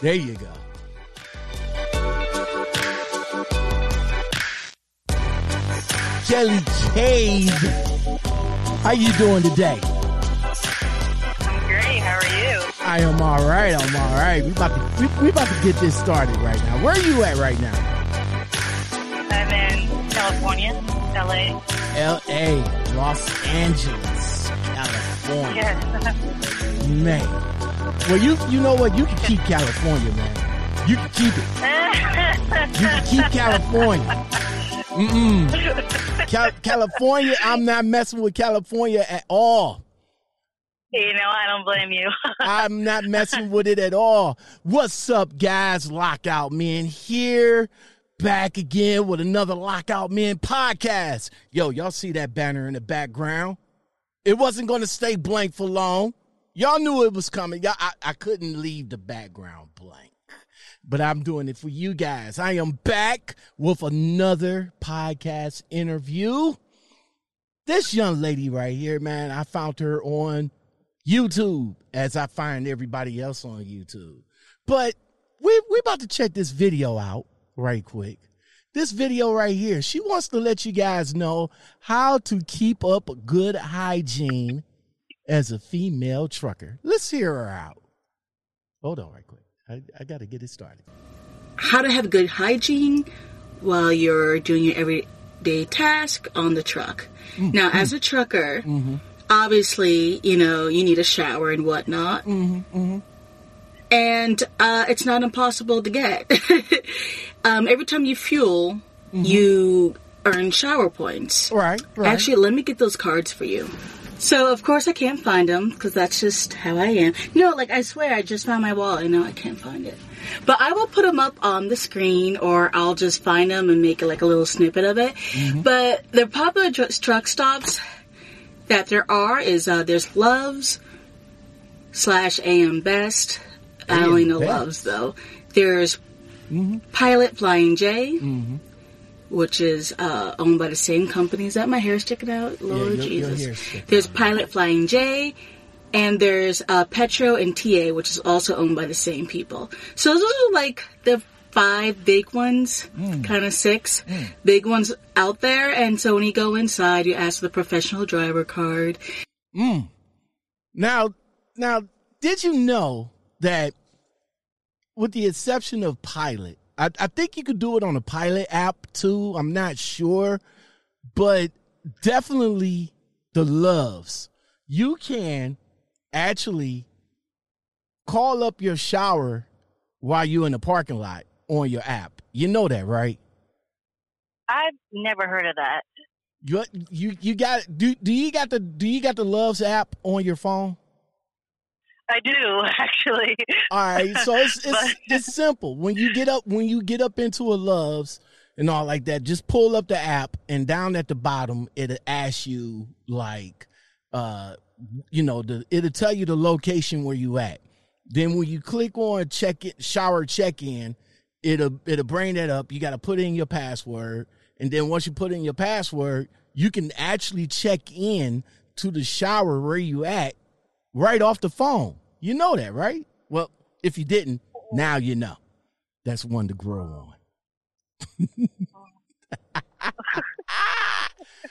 There you go. Kelly Cade, how you doing today? I'm great. How are you? I am all right. I'm all right. We about to we, we about to get this started right now. Where are you at right now? I'm in California, LA. L.A., Los Angeles, California. Yes. Man, well you you know what? You can keep California, man. You can keep it. You can keep California. Mm-mm. Cal- California, I'm not messing with California at all. you know, I don't blame you. I'm not messing with it at all. What's up, guys? Lockout Man here, back again with another Lockout Man podcast. Yo, y'all see that banner in the background? It wasn't going to stay blank for long. Y'all knew it was coming. Y'all, I, I couldn't leave the background blank, but I'm doing it for you guys. I am back with another podcast interview. This young lady right here, man, I found her on YouTube as I find everybody else on YouTube. But we we about to check this video out right quick. This video right here, she wants to let you guys know how to keep up good hygiene as a female trucker. Let's hear her out. Hold on right quick. I, I got to get it started. how to have good hygiene while you're doing your everyday task on the truck. Mm-hmm. Now, as a trucker, mm-hmm. obviously, you know, you need a shower and whatnot. Mm-hmm. And uh, it's not impossible to get. um, every time you fuel, you earn shower points. Right, right. Actually, let me get those cards for you. So, of course, I can't find them because that's just how I am. You know, like I swear, I just found my wallet and now I can't find it. But I will put them up on the screen, or I'll just find them and make like a little snippet of it. Mm-hmm. But the popular truck stops that there are is uh, there's Loves slash AM Best. I only know Best. Loves though. There's mm-hmm. Pilot Flying J mm-hmm. Which is uh, owned by the same company. Is that my hair sticking out? Lord your- your Jesus. sticking there's out. Pilot Flying J, and there's uh, Petro and TA, which is also owned by the same people. So those are like the five big ones, Mm. kind of six big ones out there. And so when you go inside, you ask for the professional driver card. Now, now, did you know that with the exception of Pilot, I, I think you could do it on a Pilot app too. I'm not sure, but definitely the loves. You can actually call up your shower while you're in the parking lot on your app. You know that, right? I've never heard of that. You you you got do do you got the do you got the Loves app on your phone? I do actually. All right, so it's it's But- it's simple. When you get up when you get up into a loves and all like that, just pull up the app and down at the bottom it'll ask you like uh you know, the it'll tell you the location where you at. Then when you click on check it shower check in, it'll it'll bring that up. You gotta put in your password. And then once you put in your password, you can actually check in to the shower where you at right off the phone. You know that, right? Well, if you didn't, now you know. That's one to grow on.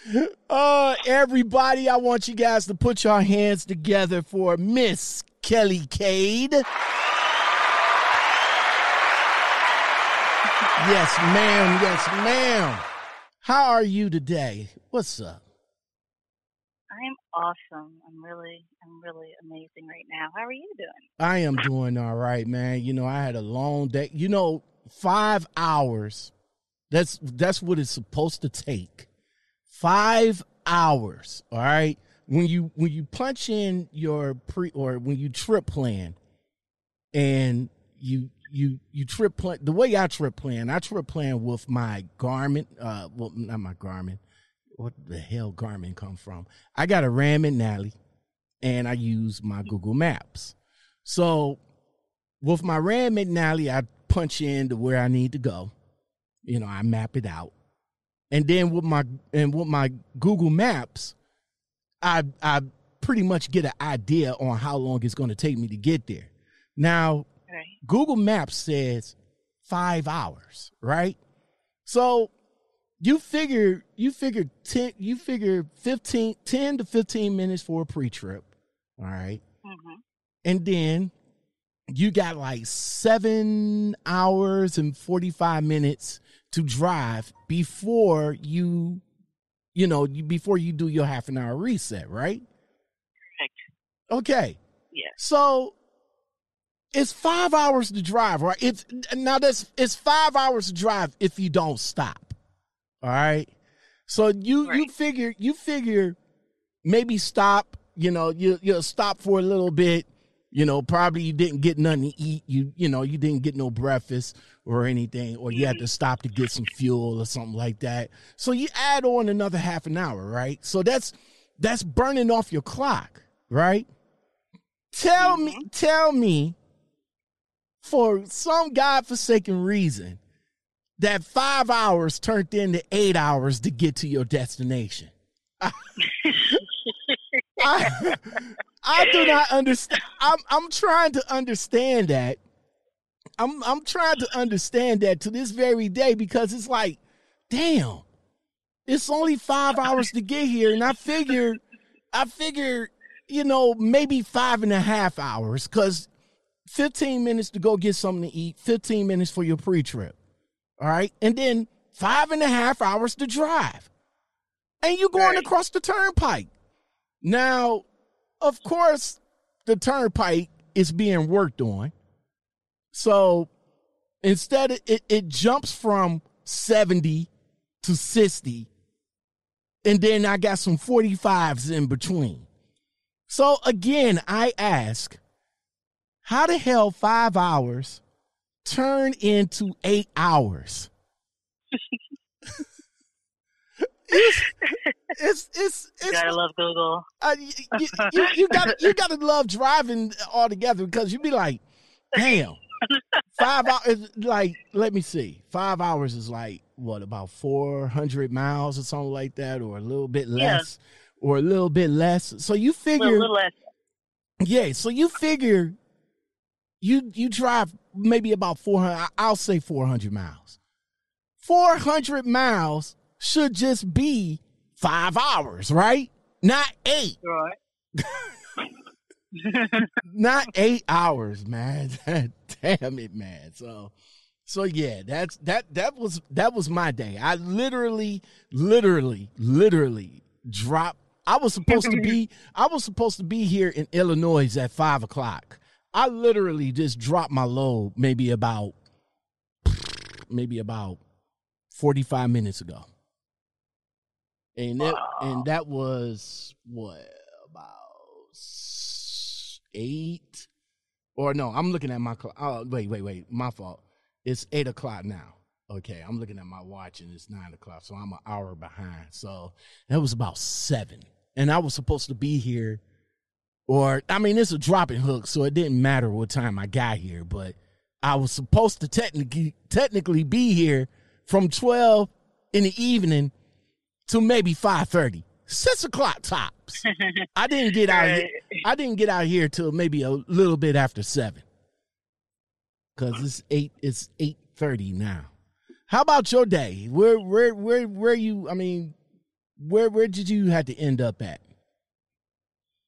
uh, everybody, I want you guys to put your hands together for Miss Kelly Cade. Yes, ma'am. Yes, ma'am. How are you today? What's up? Awesome. I'm really, I'm really amazing right now. How are you doing? I am doing all right, man. You know, I had a long day. You know, five hours. That's that's what it's supposed to take. Five hours. All right. When you when you punch in your pre or when you trip plan, and you you you trip plan the way I trip plan, I trip plan with my Garmin. Uh, well, not my Garmin. What the hell Garmin come from? I got a Rand McNally and I use my Google Maps. So with my Rand McNally, I punch in to where I need to go. You know, I map it out. And then with my and with my Google Maps, I I pretty much get an idea on how long it's going to take me to get there. Now, Right. Google Maps says five hours, right? So you figure you figure 10 you figure 15 10 to 15 minutes for a pre-trip all right? Hmm and then you got like seven hours and 45 minutes to drive before you you know before you do your half an hour reset right? Correct. okay. Yes. so it's five hours to drive right? It's now that's it's five hours to drive if you don't stop all right? So you you figure you figure maybe stop you know you you'll stop for a little bit. You know probably you didn't get nothing to eat. You you know you didn't get no breakfast or anything or you had to mm-hmm. stop to get some fuel or something like that. So you add on another half an hour right? So that's that's burning off your clock right? Tell me mm-hmm. tell me for some godforsaken reason that five hours turned into eight hours to get to your destination I, I do not understand. I'm I'm trying to understand that. I'm I'm trying to understand that to this very day because it's like, damn, it's only five hours to get here, and I figure, I figure, you know, maybe five and a half hours because fifteen minutes to go get something to eat, fifteen minutes for your pre-trip, all right, and then five and a half hours to drive, and you're going Right. across the turnpike. Now, of course, the turnpike is being worked on. So instead, it, it jumps from 70 to 60. And then I got some 45s in between. So again, I ask, how the hell five hours turn into eight hours? it's, it's, it's, it's, Gotta love Google. uh, you, you, you, you gotta you gotta love driving altogether because you be like, damn, five hours. Like, let me see, five hours is like what about four hundred miles or something like that, or a little bit Yeah. less, or a little bit less. So you A figure, little, little less. yeah. So you figure, you you drive maybe about four hundred. I'll say four hundred miles. Four hundred miles should just be five hours, right? Not eight. Right. not eight hours, man. Damn it, man. So, so yeah, that's that. That was that was my day. I literally, literally, literally dropped. I was supposed to be. I was supposed to be here in Illinois at five o'clock. I literally just dropped my load maybe about, maybe about forty five minutes ago, and that and that was what about eight? Or no i'm looking at my clock oh wait wait wait my fault. It's eight o'clock now. Okay i'm looking at my watch and it's nine o'clock so i'm an hour behind. So that was about seven. And i was supposed to be here or i mean it's a dropping hook so it didn't matter what time i got here but i was supposed to technically technically be here from 12 in the evening to maybe 5.30 six o'clock tops i didn't get out here I didn't get out here till maybe a little bit after seven. Cause it's eight. It's eight thirty now. How about your day? Where where where where you? I mean, where where did you have to end up at?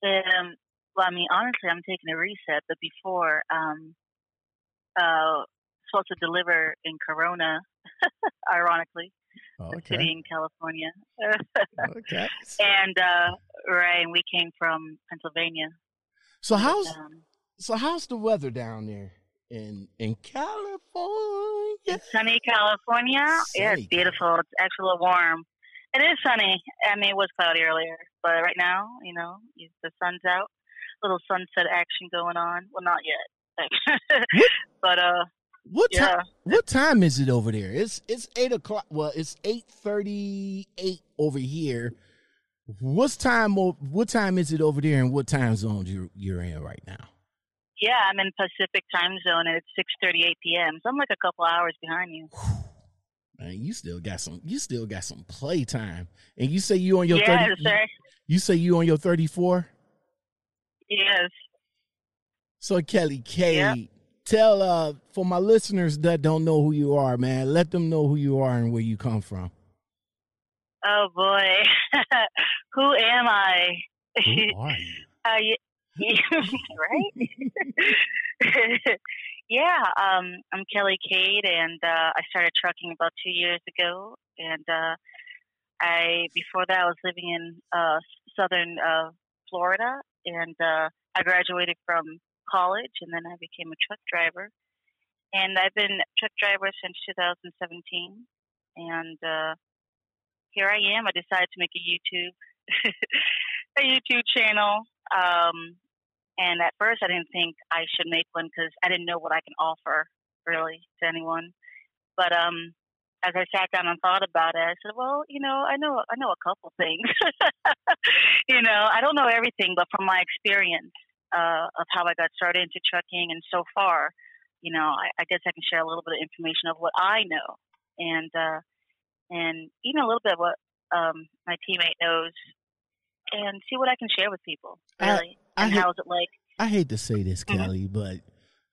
Um, well, I mean, honestly, I'm taking a reset, but before, um, uh, supposed to deliver in Corona, ironically, a city in California. Okay. and, uh, right, and we came from Pennsylvania. So how's Um, so how's the weather down there in in California? sunny California. Yeah, it's beautiful. It's actually warm. It is sunny. I mean, it was cloudy earlier, but right now, you know, the sun's out. Little sunset action going on. Well, not yet. but uh, What time? What time is it over there? It's it's eight o'clock. Well, it's eight thirty eight over here. What's time? What time is it over there, and what time zone you you're in right now? yeah. I'm in Pacific time zone, and it's 6:38 p.m. So I'm like a couple hours behind you. Man, you still got some. You still got some play time, and you say you on your yes, thirty. sir. You say you on your thirty four. Yes. So Kelly K, Yeah. tell uh for my listeners that don't know who you are, man. Let them know who you are and where you come from. Oh boy, who am I? Who are you? Uh, right? yeah, um, I'm Kelly Cade, and uh, I started trucking about two years ago. And uh, I before that, I was living in uh, southern uh, Florida, and uh, I graduated from college, and then I became a truck driver. And I've been a truck driver since 2017, and uh, here I am. I decided to make a YouTube a YouTube channel. Um, and at first, I didn't think I should make one because I didn't know what I can offer really to anyone. But um, as I sat down and thought about it, I said, "Well, you know, I know I know a couple things. you know, I don't know everything, but from my experience uh, of how I got started into trucking and so far, you know, I, I guess I can share a little bit of information of what I know, and uh, and even a little bit of what um, my teammate knows, and see what I can share with people. Really, I, I and hate, how's it like? I hate to say this. Kelly, but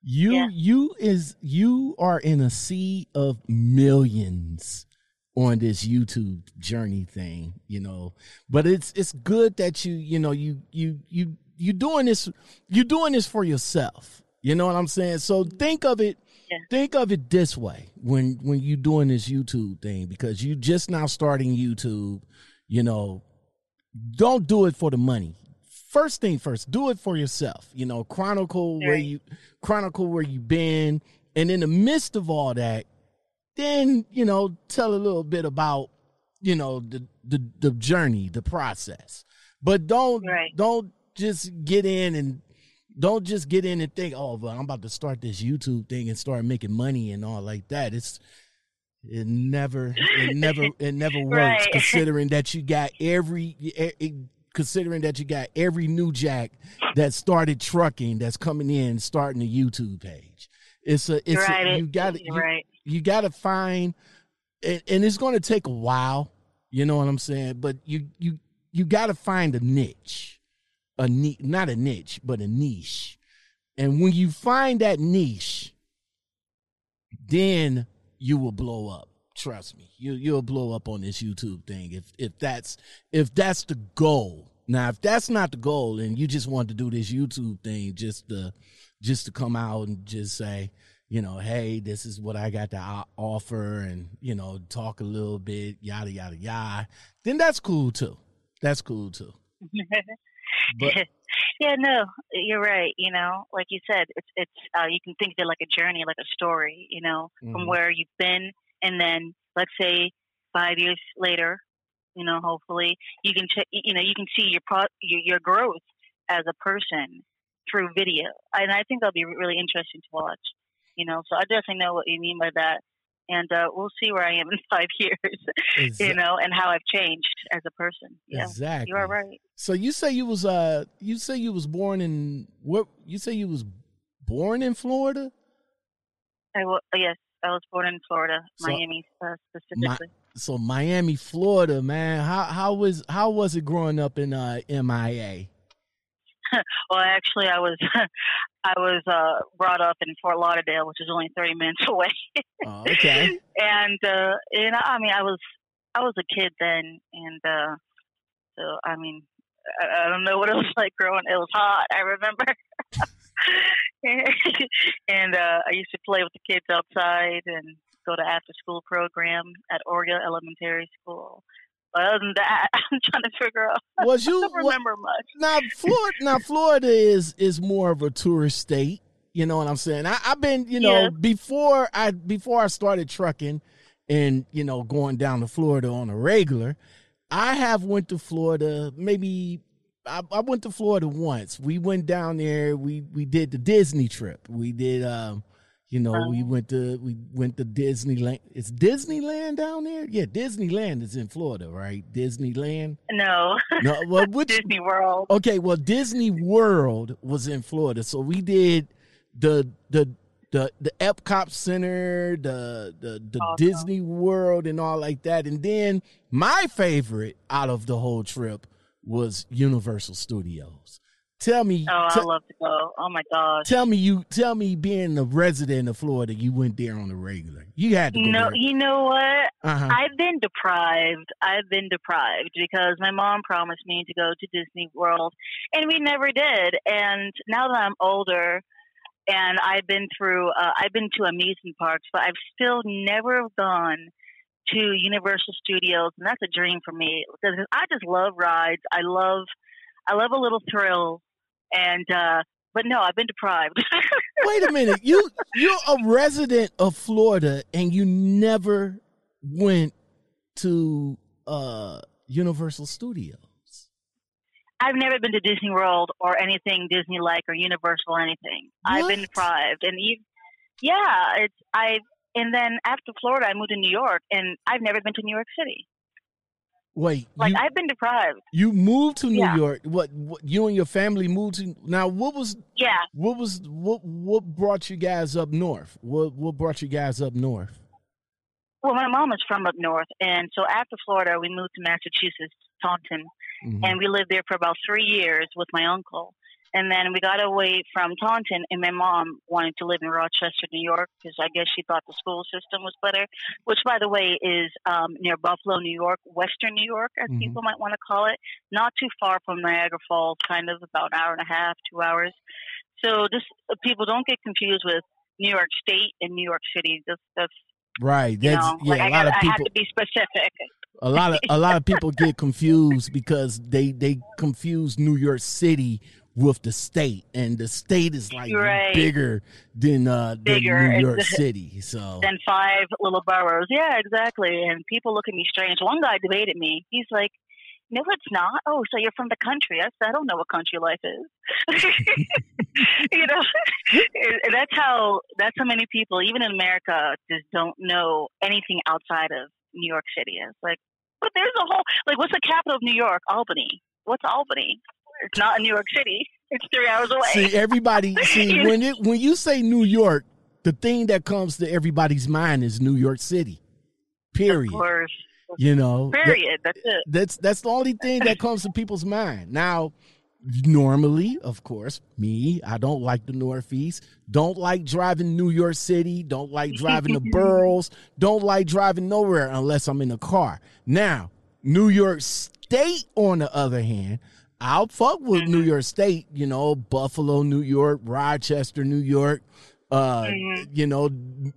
you Yeah. you is you are in a sea of millions on this YouTube journey thing, you know. But it's it's good that you you know you you you you doing this you doing this for yourself. You know what I'm saying? So mm-hmm. think of it Yeah. think of it this way when when you doing this YouTube thing because you just now starting YouTube, you know, don't do it for the money. First thing first, do it for yourself. You know, chronicle where you chronicle where you've been, and in the midst of all that, then you know, tell a little bit about you know the the, the journey, the process. But don't Right. don't just get in and don't just get in and think, oh, well, I'm about to start this YouTube thing and start making money and all like that. It's it never it never it never works Right. considering that you got every considering that you got every new jack that started trucking that's coming in starting a YouTube page. It's a it's right. a, you got to You're right. you got to find and, and it's going to take a while, you know what I'm saying, but you you you got to find a niche. A niche, not a niche, but a niche. And when you find that niche, then you will blow up. Trust me, you you'll blow up on this YouTube thing if if that's if that's the goal. Now, if that's not the goal, and you just want to do this YouTube thing just to just to come out and just say, you know, hey, this is what I got to offer, and you know, talk a little bit, yada yada yada, then that's cool too. That's cool too. But yeah, no, you're right. You know, like you said, it's it's uh, you can think of it like a journey, like a story. You know, from Mhm. where you've been, and then let's say five years later, you know, hopefully you can ch- you know you can see your pro your, your growth as a person through video, and I think that'll be really interesting to watch. You know, so I definitely know what you mean by that. And uh, we'll see where I am in five years, Exa- you know, and how I've changed as a person. Yeah, exactly. you are right. So you say you was uh you say you was born in what you say you was born in Florida? I w- yes, I was born in Florida, So- Miami uh, specifically. So Miami, Florida, man. How how was how was it growing up in uh MIA? well, actually, I was I was uh, brought up in Fort Lauderdale, which is only thirty minutes away. Oh, okay. and uh, and I mean, I was I was a kid then, and uh, so I mean, I, I don't know what it was like growing. It was hot. I remember. and uh, I used to play with the kids outside and go to after school program at Oregon Elementary School. But other than that, I'm trying to figure out. Was I you don't wa- remember much. now Florida now Florida is is more of a tourist state. You know what I'm saying? I, I've been, you know, Yeah. before I before I started trucking and, you know, going down to Florida on a regular, I have went to Florida maybe I, I went to Florida once. We went down there, we we did the Disney trip. We did um you know, we Oh. went to we went to Disneyland. It's Disneyland down there? Yeah, Disneyland is in Florida, right? Disneyland? No, No, well which Disney World. Okay, well, Disney World was in Florida, so we did the the the the Epcot Center, the the the Awesome. Disney World, and all like that. And then my favorite out of the whole trip was Universal Studios. Tell me. Oh, te- I love to go. Oh my gosh. tell me you. Tell me being a resident of Florida, you went there on a regular. You had to go No, there. you know what? Uh-huh. I've been deprived. I've been deprived because my mom promised me to go to Disney World, and we never did. And now that I'm older, and I've been through, uh, I've been to amusement parks, but I've still never gone to Universal Studios, and that's a dream for me because I just love rides. I love, I love a little thrill, and uh, but no, I've been deprived. Wait a minute. You you're a resident of Florida and you never went to uh Universal Studios. I've never been to Disney World or anything Disney like or Universal or anything. I've been deprived, and even, yeah, it's I. And then after Florida, I moved to New York, and I've never been to New York City. Wait, Like you, I've been deprived. you moved to New Yeah. York. What, what you and your family moved to now what was Yeah, what was what what brought you guys up north? What what brought you guys up north? well, my mom is from up north, and so after Florida, we moved to Massachusetts, Taunton, Mhm. and we lived there for about three years with my uncle. And then we got away from Taunton, and my mom wanted to live in Rochester, New York, because I guess she thought the school system was better, which, by the way, is um, near Buffalo, New York, Western New York, as Mhm. people might want to call it, not too far from Niagara Falls, kind of about an hour and a half, two hours. So just uh, people don't get confused with New York State and New York City. That's, that's Right. That's know, yeah, like a I, lot gotta, of I have to be specific. a lot of a lot of people get confused because they they confuse New York City with the state, and the state is like Right. bigger than uh than New York It's- City. So than five little boroughs. Yeah, exactly. And people look at me strange. One guy debated me. He's like, "No, it's not. Oh, so you're from the country?" I said, "I don't know what country life is." you know, that's how that's how many people, even in America, just don't know anything outside of New York City. It's like, but there's a whole like, what's the capital of New York? Albany. What's Albany? It's not in New York City. It's three hours away. see everybody see when it when you say New York, the thing that comes to everybody's mind is New York City. Period. Of course. You know. That- Period. That's it. that's that's the only thing that comes to people's mind. Now, normally, of course, me, I don't like the Northeast. Don't like driving New York City. Don't like driving the boroughs. Don't like driving nowhere unless I'm in a car. Now, New York State, on the other hand, I'll fuck with New York State. You know, Buffalo, New York, Rochester, New York. Uh, Mhm. you know,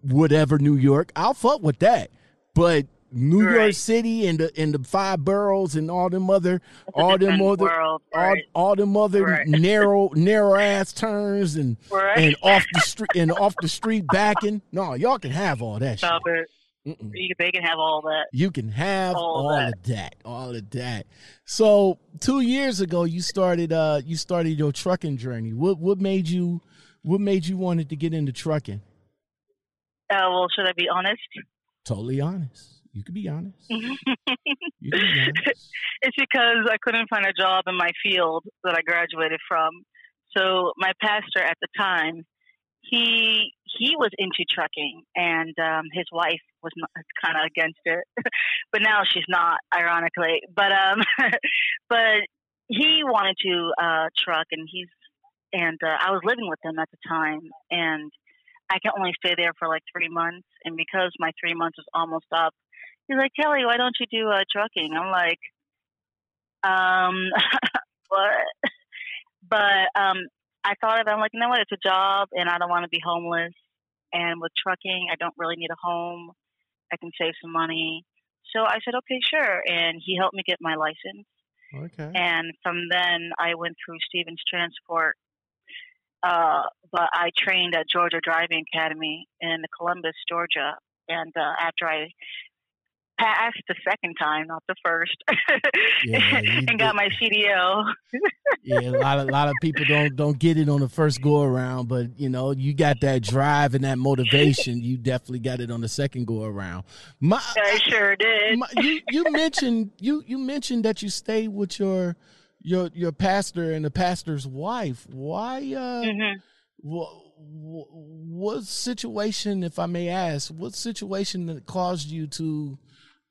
whatever New York. I'll fuck with that. But New York City and the and the five boroughs and all them other all them other world. all, Right. all them other Right. narrow narrow ass turns and Right. and off the street and off the street backing. No, y'all can have all that Stop shit. it. Mm-mm. You, they can have all that. You can have All all, that. of that, all of that. So two years ago, you started uh you started your trucking journey. What what made you what made you wanted to get into trucking? Uh, well, should I be honest? Totally honest. You could be honest. You could be honest. it's because I couldn't find a job in my field that I graduated from. So my pastor at the time, he he was into trucking, and um, his wife was kind of against it, but now she's not, ironically. But um, but he wanted to uh, truck, and he's and uh, I was living with him at the time, and I can only stay there for like three months, and because my three months was almost up, he's like, Kelly, why don't you do uh, trucking? I'm like, um, what? But um, I thought of it. I'm like, you know what? It's a job, and I don't want to be homeless. And with trucking, I don't really need a home. I can save some money. So I said, okay, sure. And he helped me get my license. Okay. And from then, I went through Stevens Transport. Uh, but I trained at Georgia Driving Academy in Columbus, Georgia. And uh, after I passed the second time, not the first, Yeah, and got my CDL. yeah, a lot of a lot of people don't don't get it on the first go around, but you know, you got that drive and that motivation. You definitely got it on the second go around. My, I sure did. my you you mentioned you you mentioned that you stayed with your your your pastor and the pastor's wife. Why uh hmm what, what situation, if I may ask, what situation that caused you to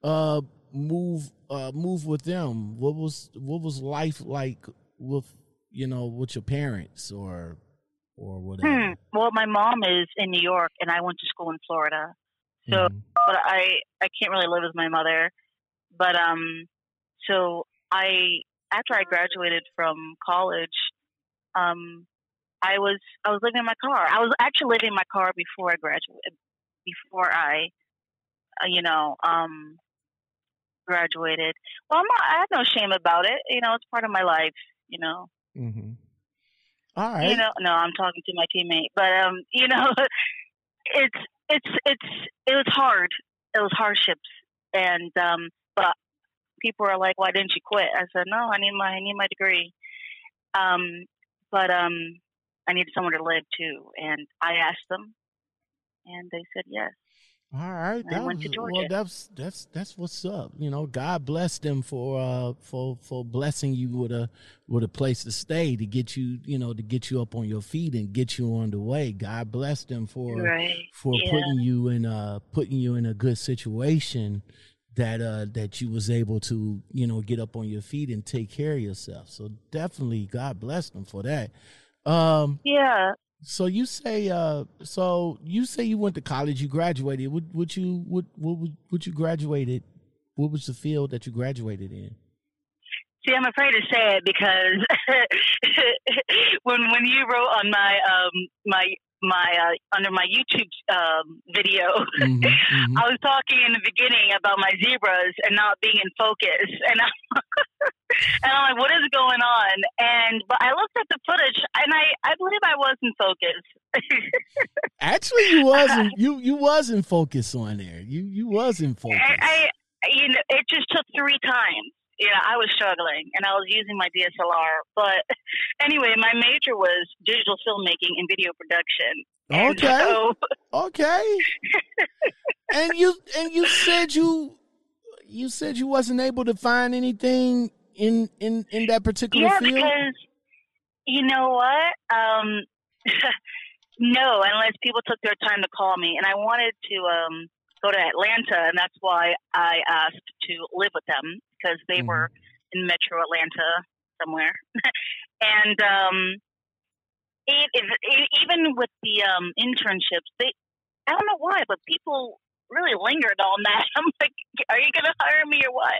uh move uh move with them? What was what was life like with you know, with your parents or or whatever? Hmm. Well, my mom is in New York, and I went to school in Florida. So, Mhm. but I I can't really live with my mother. But um, so I after I graduated from college, um, I was I was living in my car. I was actually living in my car before I graduated. Before I, uh, you know, um, graduated. Well, I'm not, I have no shame about it. You know, it's part of my life. You know. Mhm. All right. You know, no, I'm talking to my teammate, but um, you know, it's it's it's it was hard. It was hardships, and um, but people are like, "Why didn't you quit?" I said, "No, I need my I need my degree." Um, but um, I need somewhere to live too, and I asked them, and they said yes. All right, that was- well. That's that's that's what's up. You know, God bless them for uh for for blessing you with a with a place to stay to get you you know to get you up on your feet and get you on the way. God bless them for Right. for Yeah. putting you in uh putting you in a good situation that uh that you was able to you know get up on your feet and take care of yourself. So definitely, God bless them for that. Um, Yeah. So you say, uh, so you say you went to college, you graduated. Would you would what would would you graduated? What was the field that you graduated in? See, I'm afraid to say it because when when you wrote on my um my my uh, under my YouTube um, video, Mhm, mhm. I was talking in the beginning about my zebras and not being in focus, and I'm, and I'm like, what is going on? And but I looked at the footage, and I I believe I was in focus. Actually, you wasn't you you was in focus on there. You you was in focus. I, I you know it just took three times. Know, I was struggling and I was using my DSLR. But anyway, my major was digital filmmaking and video production. And Okay. So, Okay. and you and you said you you said you wasn't able to find anything in in in that particular yeah, field. because you know what? Um, no, unless people took their time to call me. And I wanted to um, go to Atlanta, and that's why I asked to live with them because they Mhm. were in Metro Atlanta somewhere. and um, it, it, it, even with the um, internships, they I don't know why, but people really lingered on that. I'm like, are you going to hire me or what?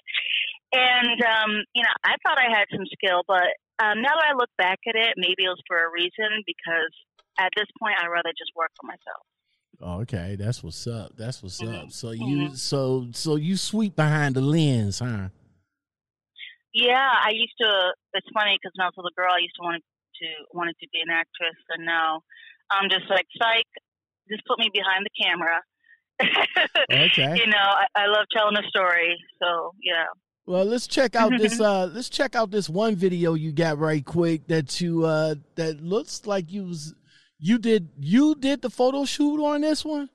And um, you know, I thought I had some skill, but um, now that I look back at it, maybe it was for a reason because at this point, I'd rather just work for myself. Oh, okay, that's what's up. That's what's Mhm. up. So you so so you sweep behind the lens, huh? Yeah, I used to. It's funny because when I was a little girl, I used to want to wanted to be an actress, and now I'm just like, psych, just put me behind the camera. Okay. You know, I, I love telling a story, so yeah. Well, let's check out this. Uh, let's check out this one video you got right quick that you uh that looks like you was you did you did the photo shoot on this one.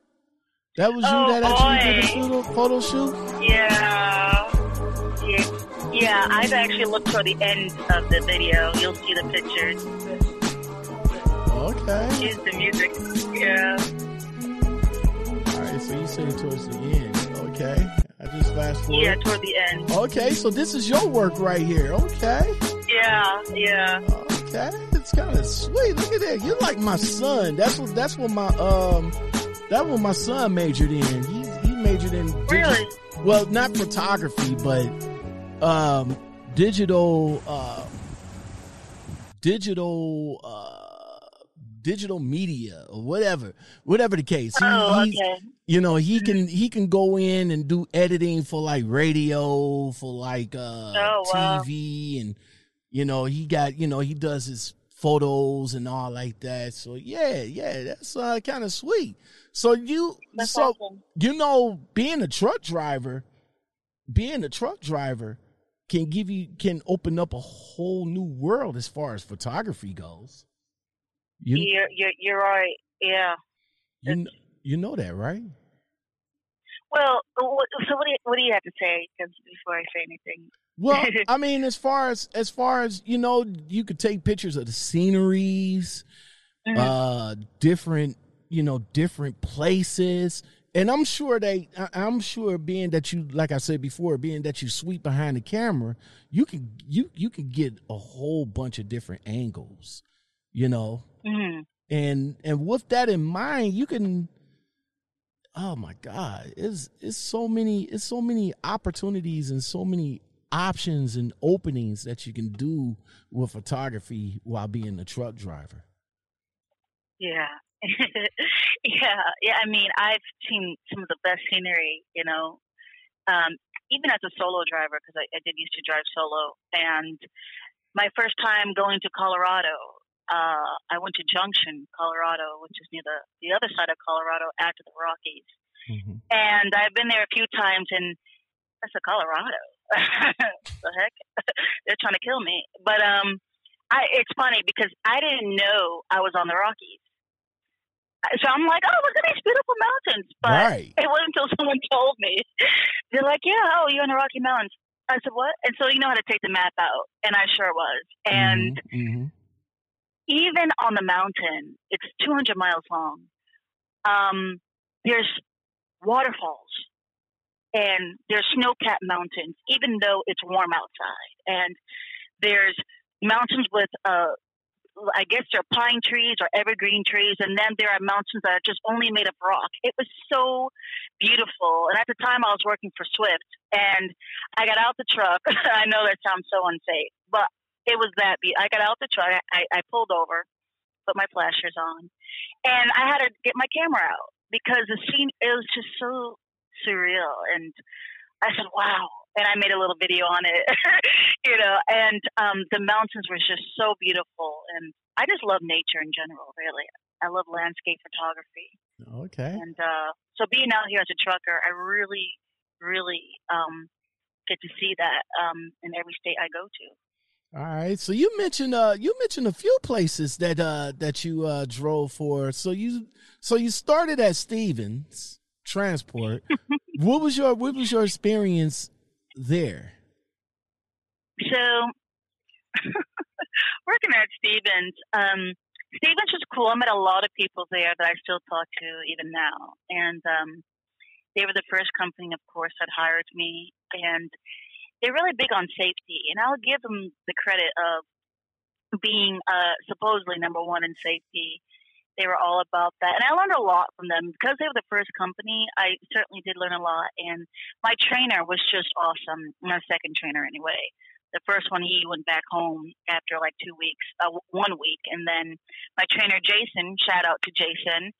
That was you Oh, that actually did the photo, photo shoot. Yeah. yeah. Yeah, I've actually looked for the end of the video. You'll see the pictures. Okay. Here's the music. Yeah. All right. So you said it towards the end. Okay. I just fast forward. Yeah, toward the end. Okay. So this is your work right here. Okay. Yeah, yeah. Okay, it's kind of sweet. Look at that. You're like my son. That's what. That's what my um. That what my son majored in. He he majored in digi- Really? well, not photography, but um, digital uh, digital uh, digital media or whatever, whatever the case. He- Oh, okay. you know he can he can go in and do editing for like radio for like uh Oh, wow. tv and you know he got you know he does his photos and all like that so yeah yeah that's uh kind of sweet so you That's so awesome. you know being a truck driver being a truck driver can give you can open up a whole new world as far as photography goes you You're, you're, you're right. Yeah. you, kn- you know that right Well, so what do you, what do you have to say before I say anything? Well, I mean, as far as as far as you know, you could take pictures of the sceneries, Mhm. uh, different you know different places, and I'm sure they, I'm sure being that you, like I said before, being that you sweep behind the camera, you can you you can get a whole bunch of different angles, you know, hmm and and with that in mind, you can. Oh my God! It's it's so many it's so many opportunities and so many options and openings that you can do with photography while being a truck driver. Yeah. yeah. Yeah. I mean, I've seen some of the best scenery, you know, um, even as a solo driver, because I, I did used to drive solo. And my first time going to Colorado, uh, I went to Junction, Colorado, which is near the, the other side of Colorado after the Rockies. Mhm. And I've been there a few times, and that's a Colorado. The heck? They're trying to kill me. But um, I, it's funny because I didn't know I was on the Rockies. So I'm like, oh, look at these beautiful mountains. But right. it wasn't until someone told me. They're like, yeah, oh, you're in the Rocky Mountains. I said, what? And so you know how to take the map out. And I sure was. And Mhm. even on the mountain, it's 200 miles long. Um, there's waterfalls and there's snow-capped mountains, even though it's warm outside. And there's mountains with, uh, I guess they're pine trees or evergreen trees, and then there are mountains that are just only made of rock. It was so beautiful. And at the time, I was working for Swift, and I got out the truck. I know that sounds so unsafe, but it was that. Be- I got out the truck. I, I pulled over, put my flashers on, and I had to get my camera out because the scene it was just so surreal. And I said, "Wow!" And I made a little video on it, you know. And um, the mountains were just so beautiful, and I just love nature in general. Really, I love landscape photography. Okay. And uh, so being out here as a trucker, I really, really um, get to see that um, in every state I go to. All right. So you mentioned uh you mentioned a few places that uh that you uh drove for. So you so you started at Stevens Transport. what was your what was your experience there? So working at Stevens, um, Stevens was cool. I met a lot of people there that I still talk to even now, and um, they were the first company, of course, that hired me, and they're really big on safety. And I'll give them the credit of being uh, supposedly number one in safety. They were all about that, and I learned a lot from them. Because they were the first company. I certainly did learn a lot, and my trainer was just awesome. My second trainer, anyway. The first one he went back home after like two weeks uh, one week. And then my trainer jason shout out to jason.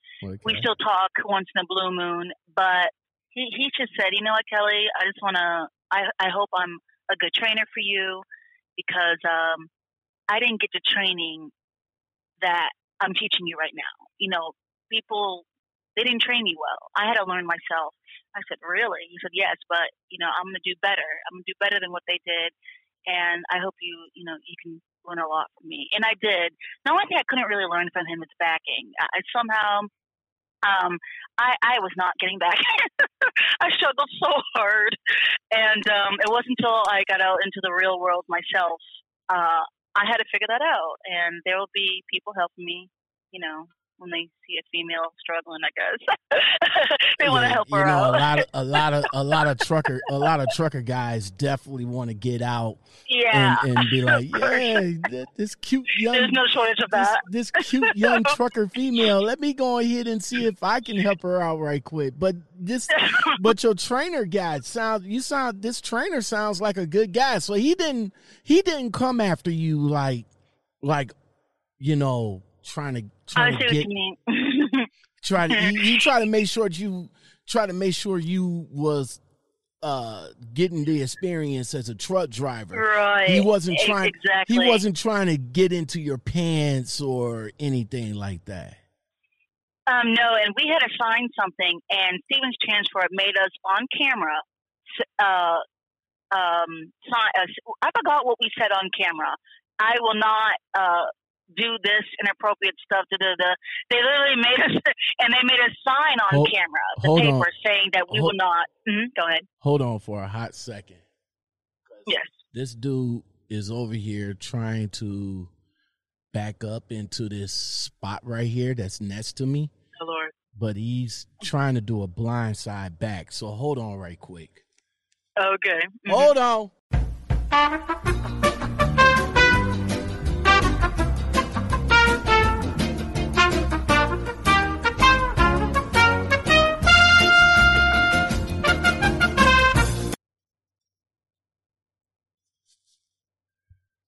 We still talk once in a blue moon. But he, he just said you know what kelly? I just want to I, I hope i'm a good trainer for you because um, i didn't get the training that i'm teaching you right now you know people they didn't train me well i had to learn myself i said really he said yes but you know i'm going to do better i'm going to do better than what they did and I hope you, you know, you can learn a lot from me. And I did. The only thing I couldn't really learn from him is backing. I, I somehow, um, I, I was not getting back. I struggled so hard, and um, it wasn't until I got out into the real world myself, uh, I had to figure that out. And there will be people helping me, you know, when they see a female struggling, I guess they want to Yeah, help you her know, out. a lot of a lot of a lot of trucker a lot of trucker guys definitely want to get out yeah, and, and be like, yeah, this cute young there's no shortage of this, that. this cute young trucker female. Let me go ahead and see if I can help her out right quick. But this, but your trainer guy sounds. You sound. This trainer sounds like a good guy. So he didn't. He didn't come after you like, like, you know, trying to trying see to what get you mean. try to. He, he tried to make sure you try to make sure you was uh getting the experience as a truck driver. right. He wasn't trying. Exactly. He wasn't trying to get into your pants or anything like that. Um, no, and we had to sign something, and Stevens Transport made us on camera. Uh, um, sign, uh, I forgot what we said on camera. I will not uh, do this inappropriate stuff. Da, da, da. They literally made us, and they made us sign on Hold- camera the paper on. saying that we Hold- will not. Mhm, go ahead. Hold on for a hot second. Yes. This dude is over here trying to back up into this spot right here that's next to me. Oh, Lord. but he's trying to do a blind side back. So hold on right quick. Okay. Mhm. Hold on.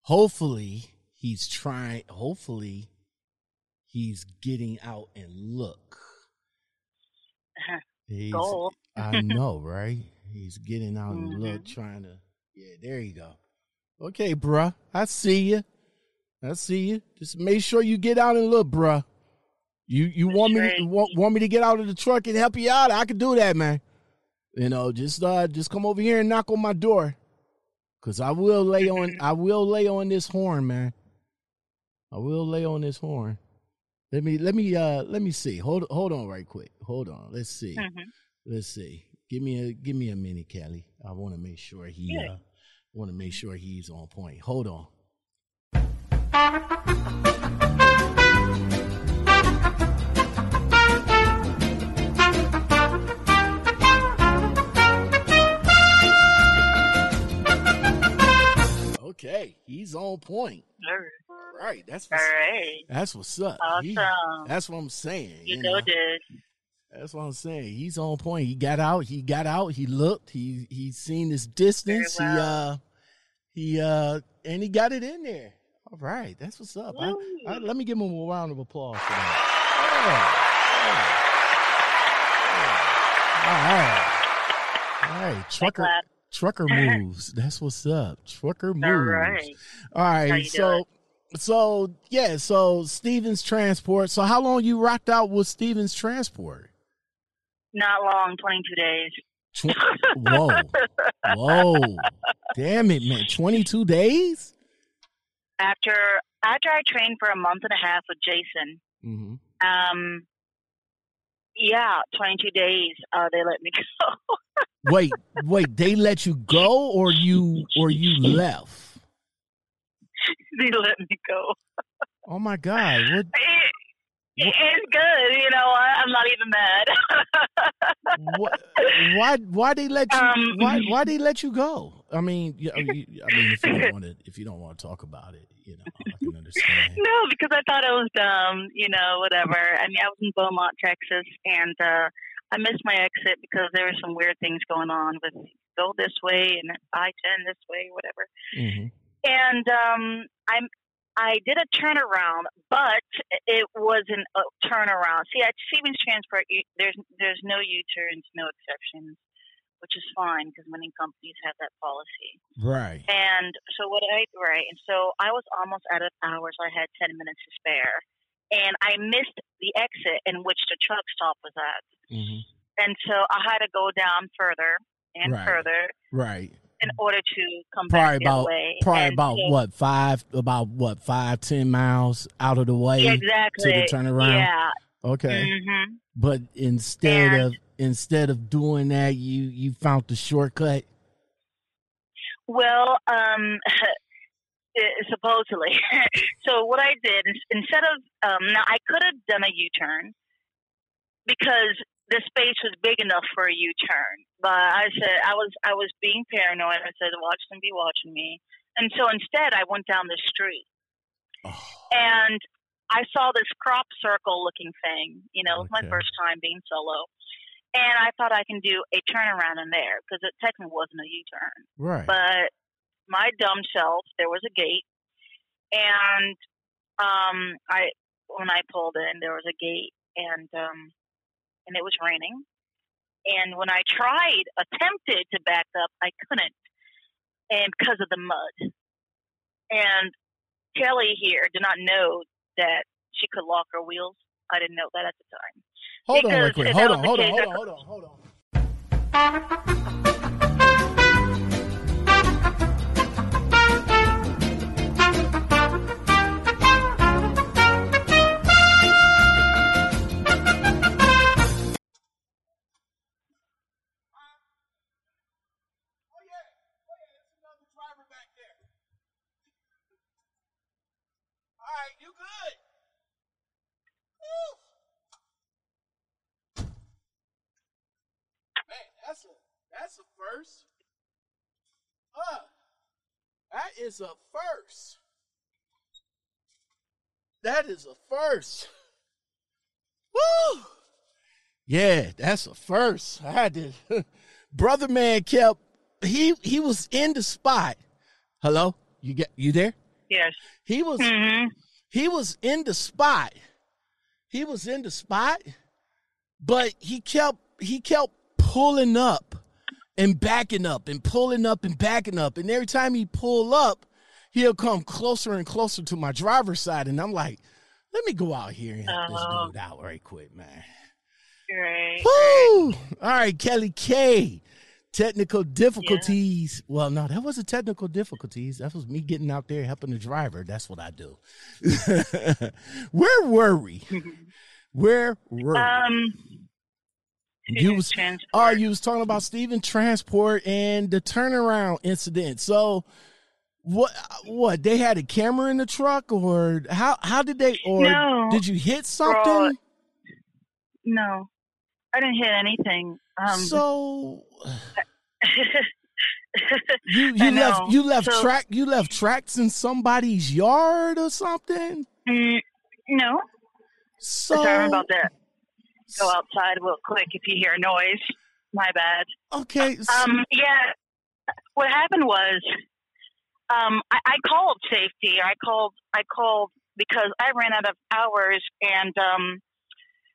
Hopefully, he's trying. Hopefully, he's getting out and look. He's, Goal. I know, right? He's getting out and look, Mhm. trying to. Yeah, there you go. Okay, bruh. I see you. I see you. Just make sure you get out and look, bruh. You you want me to, want, want me to get out of the truck and help you out? I can do that, man. You know, just uh just come over here and knock on my door. Cause I will lay on I will lay on this horn, man. I will lay on this horn. Let me let me uh let me see. Hold hold on right quick. Hold on. Let's see. Mhm. Let's see. Give me a give me a minute, Kelly. I want to make sure he Yeah. uh want to make sure he's on point. Hold on. Okay, he's on point. All right. Right. That's what's, right. that's what's up. He- that's what I'm saying. You you know. did. That's what I'm saying. He's on point. He got out. He got out. He looked. He he seen his distance. Well. He uh he uh and he got it in there. All right, that's what's up. I, I, let me give him a round of applause for that. Yeah, yeah. All right, all right. Trucker. Trucker moves. That's what's up. Trucker moves. All right. All right. So doing? so yeah. So Stevens Transport. So how long you rocked out with Stevens Transport? Not long, 22 days. Tw- Whoa. Whoa. Damn it, man. 22 days? After after I trained for a month and a half with Jason, Mm-hmm. um, yeah, 22 days, uh, they let me go. Wait, wait, they let you go or you or you left? they let me go. Oh my God. What It, it's good, you know. I, I'm not even mad. what why why they let you Um, why why they let you go? I mean, you, you- I mean if you don't want to if you don't want to talk about it, you know, I can understand. no, because I thought it was dumb, you know, whatever. I mean, I was in Beaumont, Texas, and uh, I missed my exit because there were some weird things going on with go this way and I 10 this way, whatever. hmm and um, I'm I did a turnaround, but it wasn't a turnaround. See, at Stevens Transport, there's there's no U-turns, no exceptions, which is fine because many companies have that policy. Right. And so what I right, and so I was almost out of hours. I had ten minutes to spare, and I missed the exit in which the truck stop was at, hmm and so I had to go down further and Right. further Right. in order to come Probably back about way. probably And about what five about what five ten miles out of the way exactly. to the turnaround. Yeah. Okay. hmm But instead And- of instead of doing that, you you found the shortcut. Well, um, eh, supposedly. so what I did instead of um, now I could have done a U-turn because the space was big enough for a U-turn, but I said I was I was being paranoid. I said, "Watch them be watching me," and so instead I went down the street Oh, and I saw this crop circle looking thing. You know, it was my first time being solo. And I thought I can do a turnaround in there because it technically wasn't a U-turn. right. But my dumb self, there was a gate, and um, I when I pulled in, there was a gate, and um, and it was raining. And when I tried, attempted to back up, I couldn't, and because of the mud. And Kelly here did not know that she could lock her wheels. I didn't know that at the time. Hold on, right because quick. Hold on, hold on, hold on, hold on, hold on. Oh yeah. Oh, There's another driver back there. All right, you good? Man, that's a that's a first. Huh. That is a first. That is a first. Woo! Yeah, that's a first. I did. brother man kept he he was in the spot. Hello? You get you there? Yes. He was hmm he was in the spot. He was in the spot, but he kept he kept pulling up and backing up and pulling up and backing up. And every time he pull up, he'll come closer and closer to my driver's side. And I'm like, let me go out here and help Oh. this dude out right quick, man. Right. Woo! All right, Kelly K. Technical difficulties. Well, no, that wasn't technical difficulties. That was me getting out there helping the driver. That's what I do. Where were we? Where were we? Um. You was transport. oh, you was talking about Stephen Transport and the turnaround incident. So what what they had a camera in the truck or how how did they or No. did you hit something? No, I didn't hit anything. Um. so You you left you left So- track you left tracks in somebody's yard or something. Mm, no. So Sorry about to go outside real quick if you hear a noise. My bad. okay, Um, yeah. What happened was, um, I, I called safety. I called. I called because I ran out of hours, and um,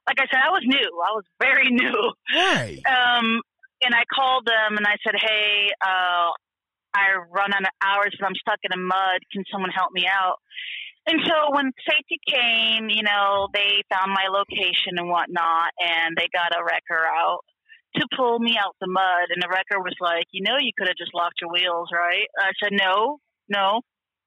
like I said, I was new. I was very new. right. Um, and I called them and I said, "Hey, uh, I run out of hours and I'm stuck in the mud. Can someone help me out?" And so when safety came, you know, they found my location and whatnot, and they got a wrecker out to pull me out the mud. And the wrecker was like, "You know, you could have just locked your wheels, right?" I said, "No, no."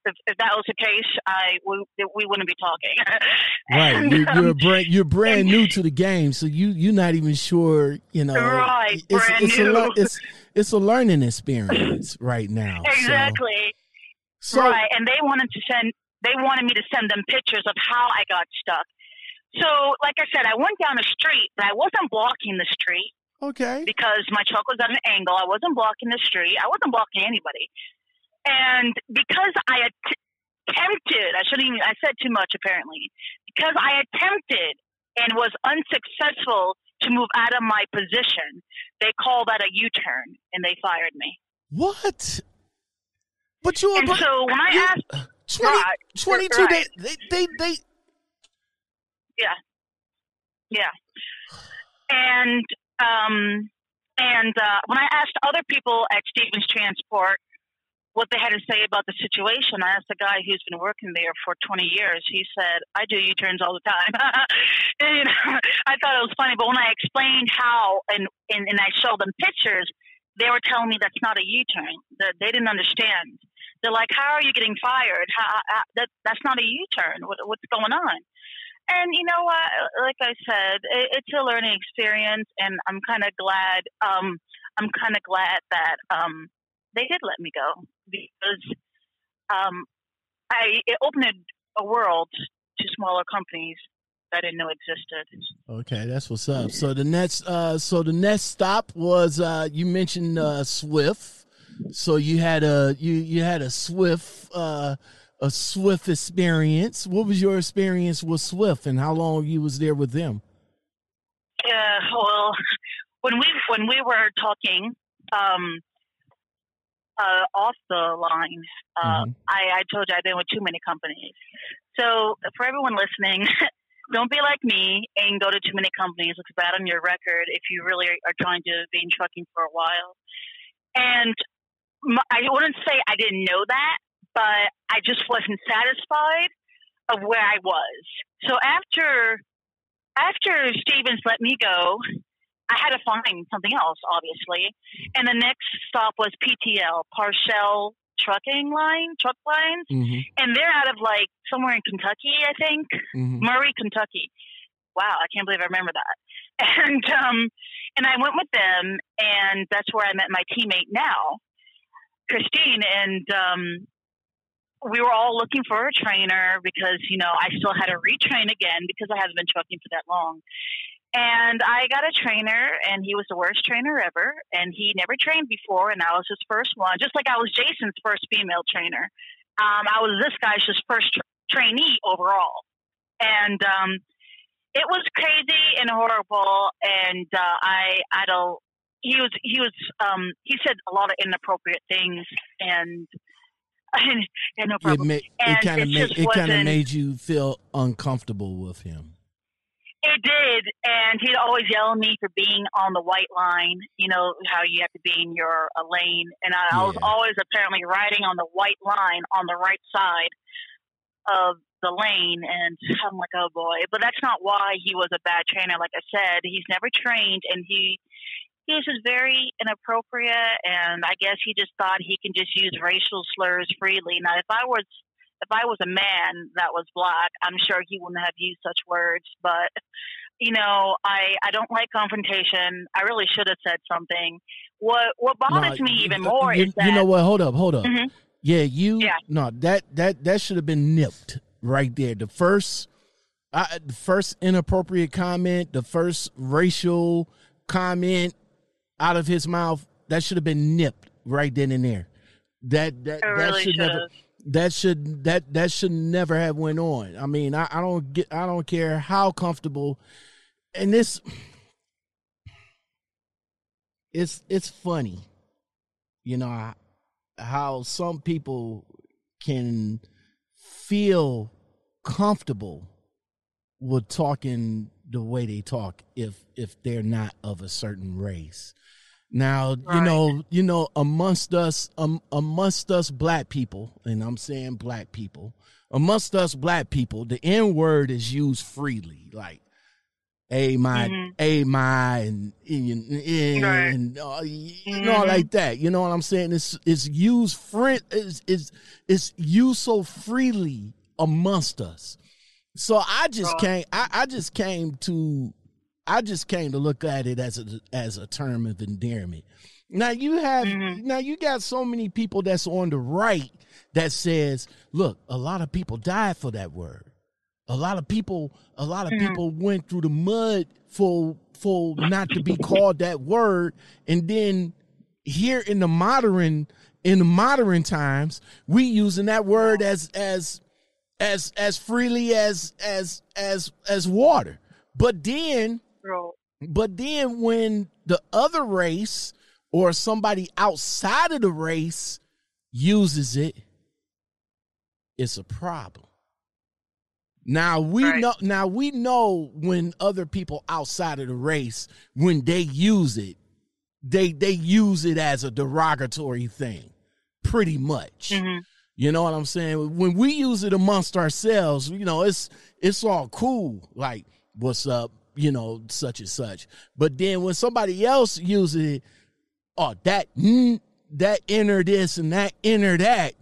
If, if that was the case, I we, we wouldn't be talking. Right, And, you, um, you're brand you're brand new to the game, so you you're not even sure. You know, Right, It's, brand it's A, new. lear- it's it's a learning experience right now. so- exactly. So, right, and they wanted to send. They wanted me to send them pictures of how I got stuck. So, like I said, I went down the street, but I wasn't blocking the street okay, because my truck was at an angle. I wasn't blocking the street. I wasn't blocking anybody. And because I attempted, I shouldn't even. I said too much apparently. Because I attempted and was unsuccessful to move out of my position, they called that a U-turn and they fired me. what? But you were And so when I you- asked 20, Right, 22 right. They, they they they Yeah. And um and uh, when I asked other people at Stevens Transport what they had to say about the situation, I asked a guy who's been working there for 20 years. He said, "I do U-turns all the time." and, you know, I thought it was funny, but when I explained how and, and and I showed them pictures, they were telling me that's not a U-turn. That they didn't understand. They're like, "How are you getting fired? How, how, that that's not a U-turn. What, what's going on?" And you know what? Like I said, it, it's a learning experience, and I'm kind of glad. Um, I'm kind of glad that um, they did let me go because um, I it opened a world to smaller companies that I didn't know existed. Okay, that's what's up. So the next, uh, so the next stop was uh, you mentioned uh, Swift. So you had a you you had a Swift uh, a Swift experience. What was your experience with Swift, and how long you was there with them? Yeah, well, when we when we were talking um, uh, off the line, uh, Mhm. I, I told you I've been with too many companies. So for everyone listening, don't be like me and go to too many companies. Looks bad on your record if you really are trying to be in trucking for a while. And I wouldn't say I didn't know that, but I just wasn't satisfied of where I was. So after after Stevens let me go, I had to find something else, obviously. And the next stop was PTL, Paschall Trucking Line, Truck Lines, Mm-hmm. and they're out of like somewhere in Kentucky, I think, Mm-hmm. Murray, Kentucky. Wow, I can't believe I remember that. And um, and I went with them, and that's where I met my teammate now, Christine, and um, we were all looking for a trainer because you know I still had to retrain again because I haven't been trucking for that long. And I got a trainer, and he was the worst trainer ever. And he never trained before, and I was his first one, just like I was Jason's first female trainer. Um, I was this guy's just first tra- trainee overall. And um, it was crazy and horrible. And uh, I, I don't. He was, he was, um, he said a lot of inappropriate things, and and no problem. It, it kind of made it kind of made you feel uncomfortable with him. It did, and he'd always yell at me for being on the white line. You know how you have to be in your uh, lane, and I, yeah. I was always apparently riding on the white line on the right side of the lane, and I'm like, oh boy. But that's not why he was a bad trainer. Like I said, he's never trained, and he he was just very inappropriate, and I guess he just thought he can just use racial slurs freely. Now, if I was if I was a man that was black, I'm sure he wouldn't have used such words. But you know, I I don't like confrontation. I really should have said something. What what bothers no, me even more you, is that you know what? Hold up, hold up. Mm-hmm. Yeah, you. Yeah. No, that that that should have been nipped right there. The first, uh, the first inappropriate comment, the first racial comment out of his mouth, that should have been nipped right then and there. That that, really that should never that should that that should never have went on. I mean, I, I don't get I don't care how comfortable and this it's it's funny. You know how some people can feel comfortable with talking the way they talk if if they're not of a certain race. Now, right. you know, you know, amongst us, um, amongst us black people, and I'm saying black people, amongst us black people, the N word is used freely, like a my, mm-hmm. a my, and and, and, right. and uh, you mm-hmm. know, like that. You know what I'm saying? It's it's used free, it's, it's it's used so freely amongst us. So I just came, I, I just came to I just came to look at it as a as a term of endearment. Now you have mm-hmm. now you got so many people that's on the right that says, look, a lot of people died for that word. A lot of people, a lot of mm-hmm. people went through the mud for for not to be called that word. And then here in the modern in the modern times, we using that word as as as as freely as as as as water. But then but then when the other race or somebody outside of the race uses it, it's a problem. Now we right. know now we know when other people outside of the race when they use it, they they use it as a derogatory thing. Pretty much. Mm-hmm. You know what I'm saying? When we use it amongst ourselves, you know, it's it's all cool. Like, what's up? You know, such and such. But then when somebody else uses it, oh, that mm, that enter this and that enter that,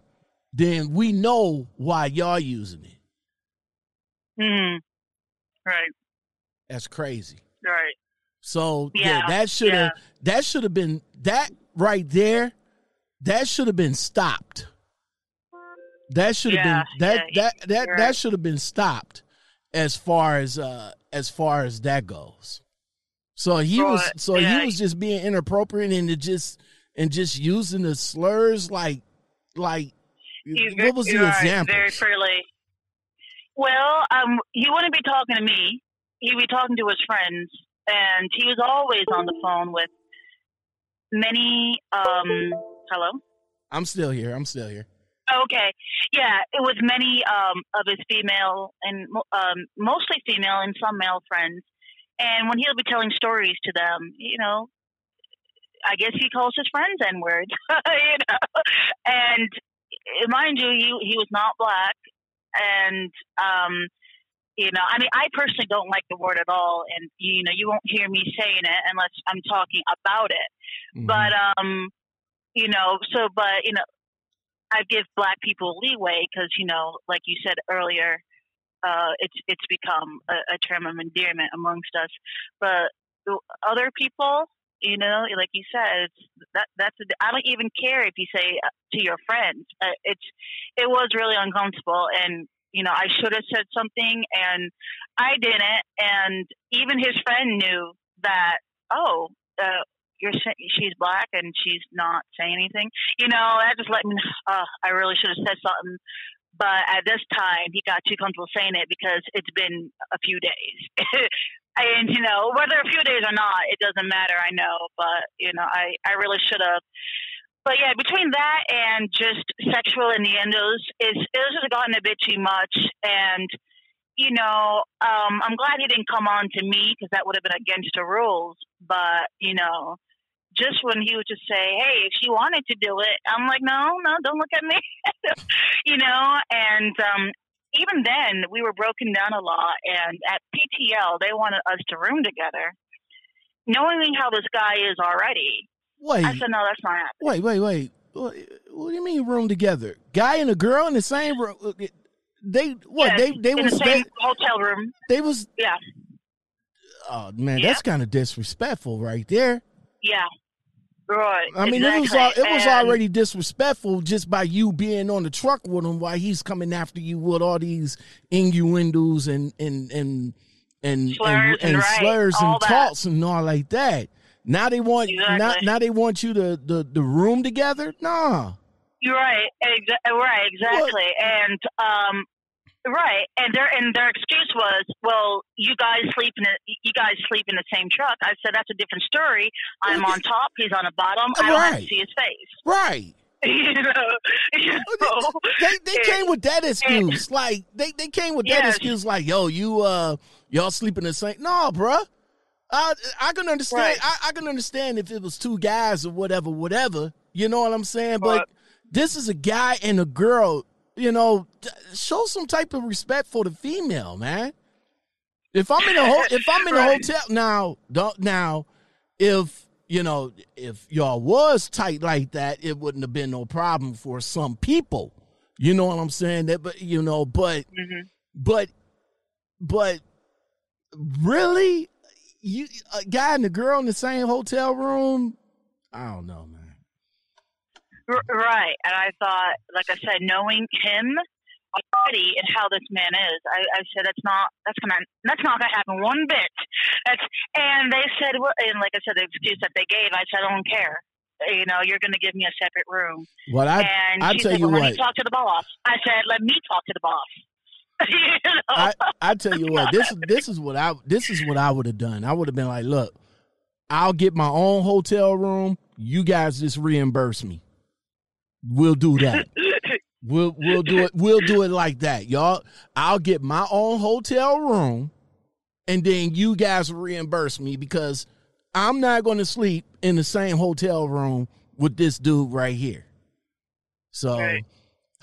then we know why y'all using it. Hmm. Right. That's crazy. Right. So yeah, yeah that should have yeah. that should have been that right there. That should have been stopped. That should have yeah, been that that that right. that should have been stopped as far as uh as far as that goes. So he was so yeah. he was just being inappropriate and just and just using the slurs like like He's what was the example? Very freely. Well, um, he wouldn't be talking to me. He'd be talking to his friends, and he was always on the phone with many. Um, hello. I'm still here. I'm still here. Okay, yeah, it was many um, of his female and um, mostly female and some male friends. And when he'll be telling stories to them, you know, I guess he calls his friends N words, you know. And mind you, he he was not black, and um, you know, I mean, I personally don't like the word at all, and you know, you won't hear me saying it unless I'm talking about it. Mm-hmm. But um, you know, so but you know, I give black people leeway because you know, like you said earlier, uh, it's it's become a, a, term of endearment amongst us. But other people, you know, like you said, that that's a, I don't even care if you say uh, to your friends. Uh, it's it was really uncomfortable, and you know, I should have said something and I didn't. And even his friend knew that, oh, uh, you're she's black and she's not saying anything. You know, that just let me. Uh, I really should have said something, but at this time he got too comfortable saying it because it's been a few days. and you know, whether a few days or not, it doesn't matter. I know, but you know, I I really should have. But yeah, between that and just sexual innuendos, is it has gotten a bit too much and you know, um, I'm glad he didn't come on to me because that would have been against the rules. But you know, just when he would just say, "Hey, if she wanted to do it," I'm like, "No, no, don't look at me," you know. And um, even then, we were broken down a lot. And at PTL, they wanted us to room together, knowing how this guy is already. Wait, I said, "No, that's not happening." Wait, wait, wait. What, what do you mean room together? Guy and a girl in the same room? They what? they they in was the same they, hotel room. They was yeah. Oh man, Yeah. that's kind of disrespectful right there. Yeah. Right. I mean, it was exactly. it was And- already disrespectful just by you being on the truck with him while he's coming after you with all these innuendos and and and and Slurs and right, slurs all and talks and all like that. Now they want now, Exactly. now they want you to the the room together. Nah, You're right. Exa- right. Exactly. And um, right. And their and their excuse was, well, you guys sleep in a, you guys sleep in the same truck. I said that's a different story. I'm on top. He's on the bottom. I don't have to see his face. right. you know. You know? They they And- came with that excuse. Like they, they came with that Yes. excuse like, yo, you uh y'all sleep in the same No, bruh. I I can understand Right. I, I can understand if it was two guys or whatever, whatever. You know what I'm saying? But Right. this is a guy and a girl, you know, show some type of respect for the female, man. If I'm in a ho- if I'm in a hotel now, don't now if you know if y'all was tight like that, it wouldn't have been no problem for some people. You know what I'm saying? That, but you know, but Mhm. but but really, you a guy and a girl in the same hotel room? I don't know, man. Right. And I thought, like I said, knowing him already and how this man is, I, I said that's not that's gonna that's not gonna happen one bit. That's and they said, well, and like I said, the excuse that they gave, I said I don't care. You know, you're going to give me a separate room. What I and I tell said, you well, let what. me talk to the boss. I said, let me talk to the boss. you know? I, I tell you what, this this is what I this is what I would have done. I would have been like, look, I'll get my own hotel room. You guys just reimburse me. We'll do that. We'll we'll do it. We'll do it like that, y'all. I'll get my own hotel room, and then you guys reimburse me because I'm not going to sleep in the same hotel room with this dude right here. So, Right.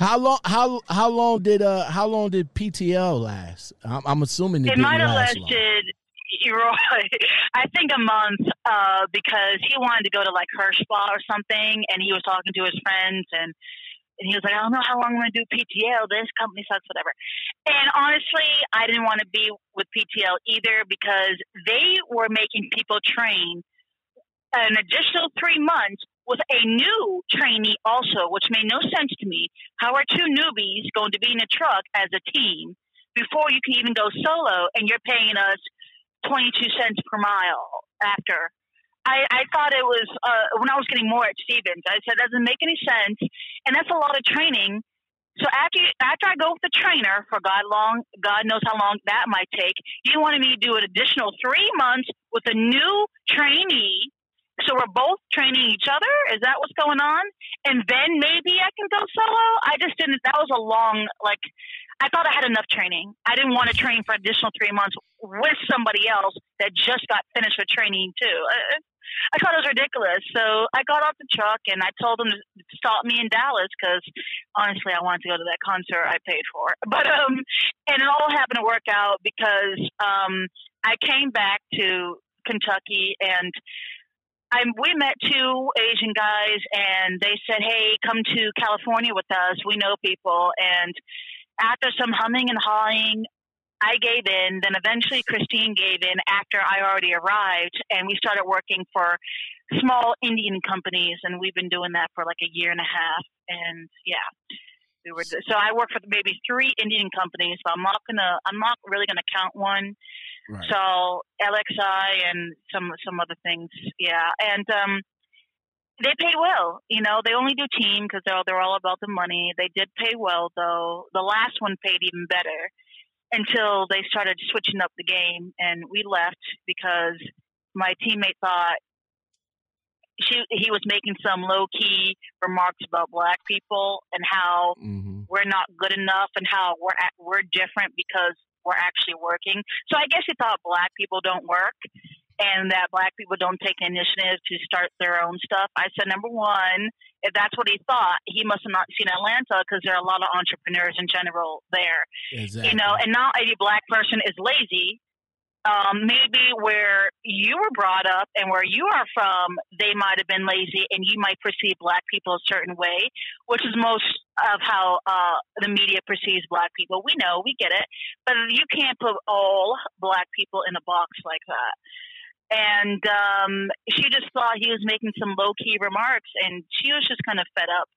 how long? How how long did uh how long did PTL last? I'm, I'm assuming it, it might have lasted. You're. I think a month uh, because he wanted to go to like Hirsch or something, and he was talking to his friends, and and he was like, I don't know how long I'm going to do PTL. This company sucks, whatever. And honestly, I didn't want to be with PTL either because they were making people train an additional three months with a new trainee also, which made no sense to me. How are two newbies going to be in a truck as a team before you can even go solo and you're paying us 22 cents per mile after? I, I thought it was uh, when I was getting more at Stevens. I said, that doesn't make any sense. And that's a lot of training. So after after I go with the trainer for God long, God knows how long that might take. he wanted me to do an additional three months with a new trainee. So we're both training each other. Is that what's going on? And then maybe I can go solo. I just didn't. That was a long like. I thought I had enough training. I didn't want to train for additional three months with somebody else that just got finished with training too. Uh, I thought it was ridiculous. So I got off the truck and I told them to stop me in Dallas because honestly, I wanted to go to that concert I paid for. But um, and it all happened to work out because um, I came back to Kentucky and. I, we met two Asian guys, and they said, "Hey, come to California with us. We know people." And after some humming and hawing, I gave in. Then eventually Christine gave in after I already arrived, and we started working for small Indian companies, and we've been doing that for like a year and a half. And yeah, We were so I work for maybe three Indian companies, so I'm not gonna I'm not really gonna count one. Right. So LXI and some some other things, yeah, and um, they paid well. You know, they only do team because they're they're all about the money. They did pay well though. The last one paid even better until they started switching up the game, and we left because my teammate thought she he was making some low key remarks about black people and how hmm we're not good enough and how we're at, we're different because we're actually working. So I guess he thought black people don't work and that black people don't take initiative to start their own stuff. I said, number one, if that's what he thought, he must have not seen Atlanta because there are a lot of entrepreneurs in general there Exactly. you know, and not every black person is lazy. Um, maybe where you were brought up and where you are from, they might have been lazy, and you might perceive black people a certain way, which is most of how uh, the media perceives black people. We know, we get it, but you can't put all black people in a box like that. And um, she just thought he was making some low key remarks, and she was just kind of fed up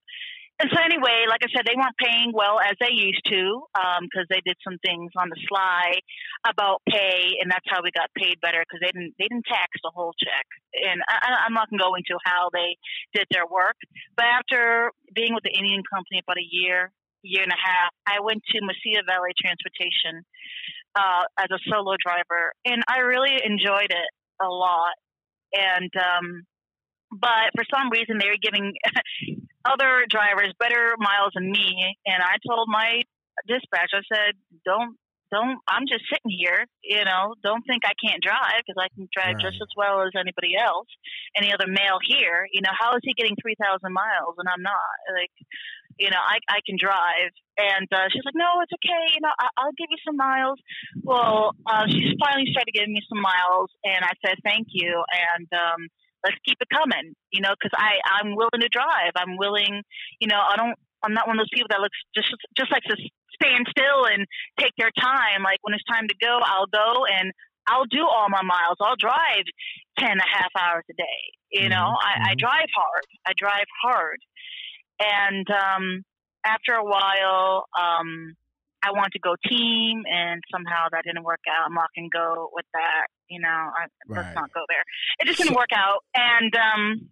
and so anyway, like I said, they weren't paying well as they used to because they did some things on the sly about pay, and that's how we got paid better because they didn't they didn't tax the whole check. And I, I'm not going to go into how they did their work, but after being with the Indian company about a year, year and a half, I went to Mesilla Valley Transportation uh, as a solo driver, and I really enjoyed it a lot. And um, but for some reason, they were giving other drivers better miles than me. And I told my dispatch, I said, don't, don't, I'm just sitting here, you know, don't think I can't drive because I can drive Right. just as well as anybody else, any other male here. You know, how is he getting 3,000 miles and I'm not? Like, you know, I, I can drive. And uh, she's like, no, it's okay. You know, I, I'll give you some miles. Well, uh, she finally started giving me some miles, and I said, thank you. And um, let's keep it coming, you know, because I I'm willing to drive. I'm willing, you know, I don't. I'm not one of those people that looks just just like to stand still and take their time. Like when it's time to go, I'll go and I'll do all my miles. I'll drive ten and a half hours a day. You know, Mhm, I, I mhm. drive hard. I drive hard, and um, after a while, um, I want to go team, and somehow that didn't work out. I'm not gonna go with that. You know, I, Right. let's not go there. It just didn't So- work out, and um,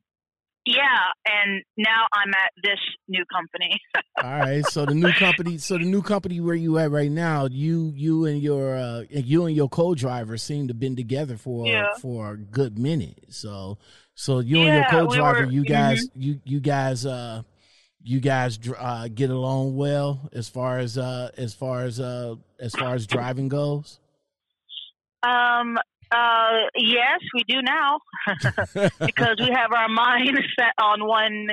yeah, and now I'm at this new company. All right. So the new company, so the new company where you at right now, you you and your uh, you and your co-driver seem to been together for Yeah. for a good minute. So so you and your Yeah, we co-driver, were- mm-hmm. you guys you you guys uh you guys dr- uh, get along well as far as uh as far as uh as far as driving goes. Um, uh, yes, we do now because we have our mind set on one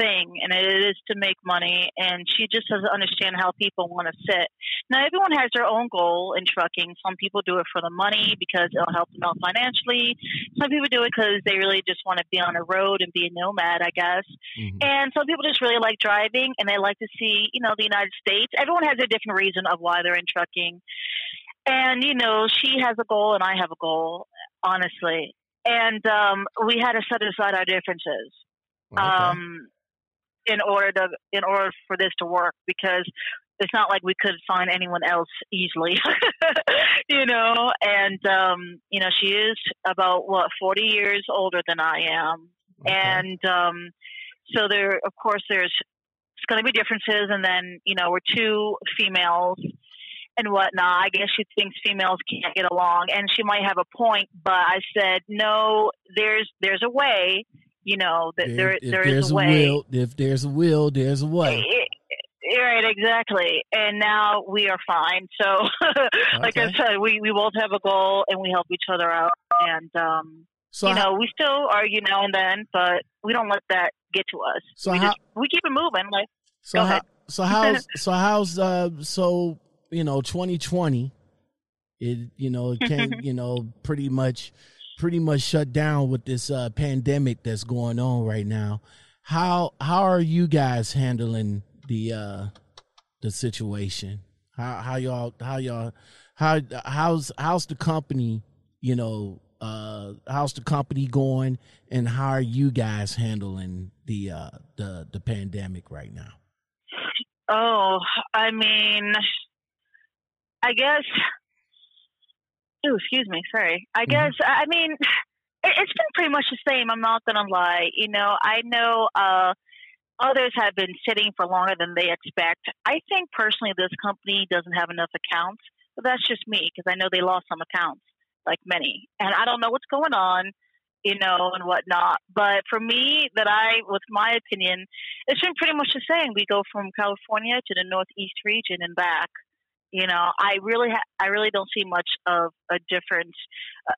thing, and it is to make money. And she just doesn't understand how people want to sit. Now, everyone has their own goal in trucking. Some people do it for the money because it'll help them out financially. Some people do it because they really just want to be on the road and be a nomad, I guess. Mhm. And some people just really like driving and they like to see, you know, the United States. Everyone has a different reason of why they're in trucking. And, you know, she has a goal and I have a goal, honestly. And um, we had to set aside our differences Okay. um, in order to in order for this to work because it's not like we could find anyone else easily, you know. And um, you know, she is about what forty years older than I am, Okay. and um, so there, of course, there's it's going to be differences, and then you know, we're two females and whatnot. I guess she thinks females can't get along, and she might have a point. But I said, no, there's there's a way. You know, that there there there's is a way. will, if there's a will, there's a way. Right, exactly. And now we are fine. So, like I said, we, we both have a goal and we help each other out. And, um, So you how- know, we still argue now and then, but we don't let that get to us. So we how- just we keep it moving. Like, So how, so how's so how's uh so you know 2020 it you know it can you know pretty much pretty much shut down with this uh pandemic that's going on right now. How how are you guys handling the uh the situation? How how y'all how y'all how how's how's the company, you know, uh how's the company going and how are you guys handling the uh the the pandemic right now? Oh, I mean, I guess. Oh, excuse me. Sorry. I Mhm. guess. I mean, it, it's been pretty much the same. I'm not gonna lie. You know, I know uh, others have been sitting for longer than they expect. I think personally, this company doesn't have enough accounts. But that's just me because I know they lost some accounts, like many, and I don't know what's going on. You know, and whatnot. But for me, that I, with my opinion, it's been pretty much the same. We go from California to the Northeast region and back. You know, I really, ha- I really don't see much of a difference.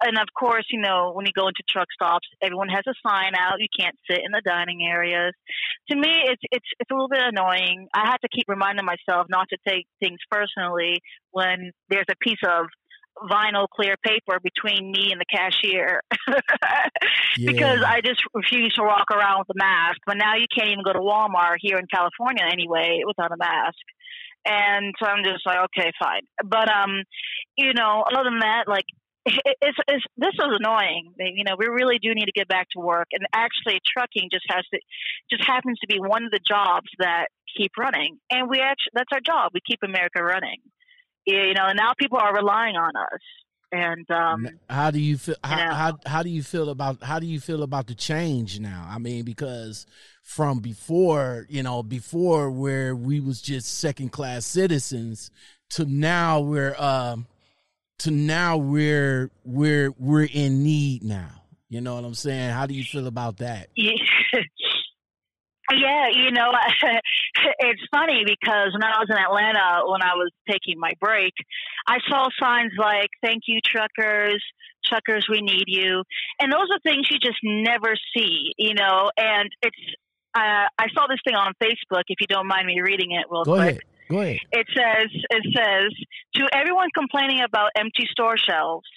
And of course, you know, when you go into truck stops, everyone has a sign out. You can't sit in the dining areas. To me, it's it's it's a little bit annoying. I have to keep reminding myself not to take things personally when there's a piece of vinyl clear paper between me and the cashier because I just refuse to walk around with a mask. But now you can't even go to Walmart here in California anyway without a mask. And so I'm just like, okay, fine. But um, you know, other than that, like it- it's, it's this is annoying. You know, we really do need to get back to work. And actually, trucking just has to just happens to be one of the jobs that keep running. And we actually that's our job. We keep America running. You know, and now people are relying on us. And um, how do you feel how, know. how how do you feel about how do you feel about the change now i mean because from before you know before where we was just second class citizens to now we're um to now we're we're we're in need now you know what i'm saying how do you feel about that Yeah, you know, it's funny because when I was in Atlanta, when I was taking my break, I saw signs like "Thank you, truckers." Truckers, we need you, and those are things you just never see, you know. And it's, uh, I saw this thing on Facebook. If you don't mind me reading it, real go quick. ahead go ahead It says, it says, to everyone complaining about empty store shelves,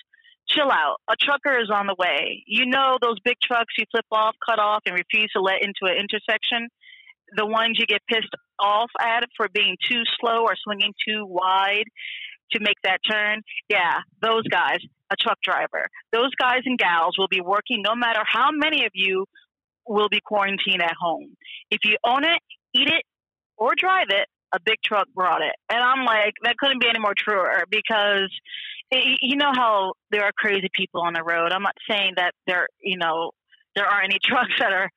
chill out. A trucker is on the way. You know those big trucks you flip off, cut off, and refuse to let into an intersection? The ones you get pissed off at for being too slow or swinging too wide to make that turn? Yeah, those guys, a truck driver. Those guys and gals will be working no matter how many of you will be quarantined at home. If you own it, eat it, or drive it, a big truck brought it. And I'm like, that couldn't be any more truer because you know how there are crazy people on the road. I'm not saying that there, you know, there aren't any trucks that are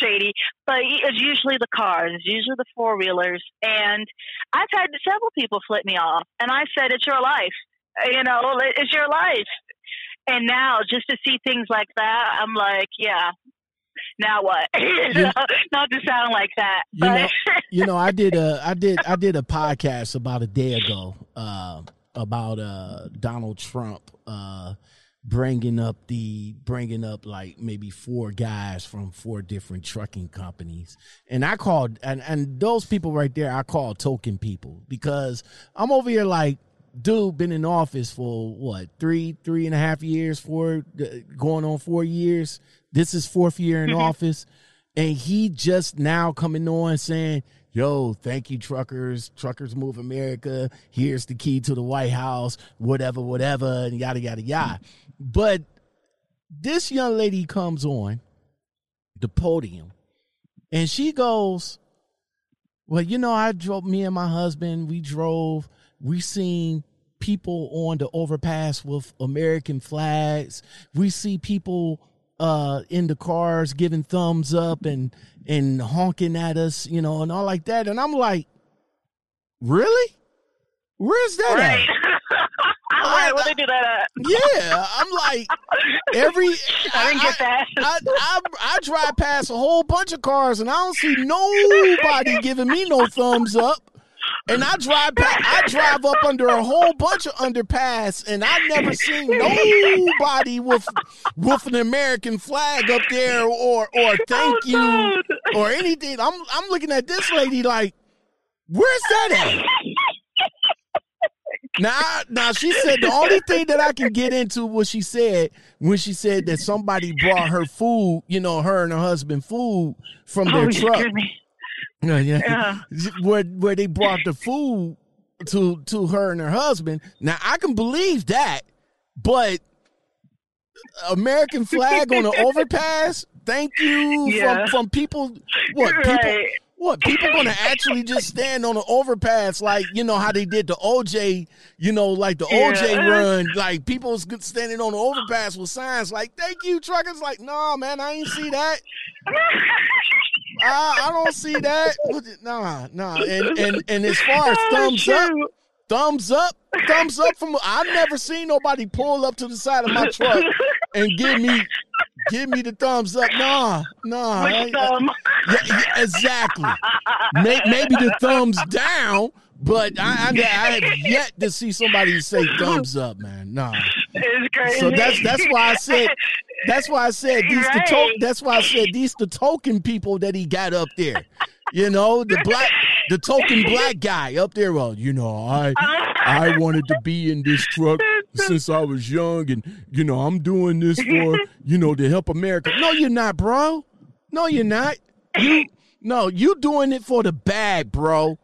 shady, but it's usually the cars, it's usually the four wheelers. And I've had several people flip me off, and I said, it's your life. You know, it's your life. And now, just to see things like that, I'm like, yeah. Now what? You- Not to sound like that, You but know- you know i did a i did i did a podcast about a day ago uh about uh donald trump uh bringing up the bringing up like maybe four guys from four different trucking companies. And i called and and those people right there i call token people because i'm over here like dude been in office for what three three and a half years four uh, going on four years. This is fourth year in office. And he just now coming on saying yo thank you truckers. Truckers move america. Here's the key to the white house. Whatever whatever and yada yada yada. But this young lady comes on the podium and she goes well you know i drove me and my husband we drove we seen people on the overpass with american flags. We see people uh in the cars giving thumbs up and and honking at us you know and all like that and i'm like really where's that right. at right. What they do that at? yeah i'm like every I didn't get that. I, I, I drive past a whole bunch of cars and I don't see nobody giving me no thumbs up. And I drive I drive up under a whole bunch of underpass, and I never seen nobody with with an American flag up there or or thank you Oh, or anything. I'm I'm looking at this lady like, where's that at? Now, now she said the only thing that I can get into was she said when she said that somebody brought her food, you know, her and her husband food from their Oh, truck. Yeah, yeah. Where where they brought the food to to her and her husband. Now I can believe that, but American flag on the overpass. Thank you Yeah. from from people. What people? What people gonna actually just stand on the overpass like you know how they did the OJ, you know, like the OJ run, like people standing on the overpass with signs like "Thank you, truckers." Like, nah, man, I ain't see that. I, I don't see that. Nah, nah. And and and as far as Oh, thumbs up, thumbs up, thumbs up from. I've never seen nobody pull up to the side of my truck and give me give me the thumbs up. Nah, nah. I Which thumb? yeah, yeah, exactly. May, maybe the thumbs down, but I, I, I have yet to see somebody say thumbs up, man. Nah. It's crazy. So that's that's why I said that's why I said these the to- that's why I said these the token people that he got up there. You know, the black the token black guy up there. Well, you know, I I wanted to be in this truck since I was young and you know, I'm doing this for, you know, to help America. No, you're not, bro. No, you're not. You no, you doing it for the bag, bro.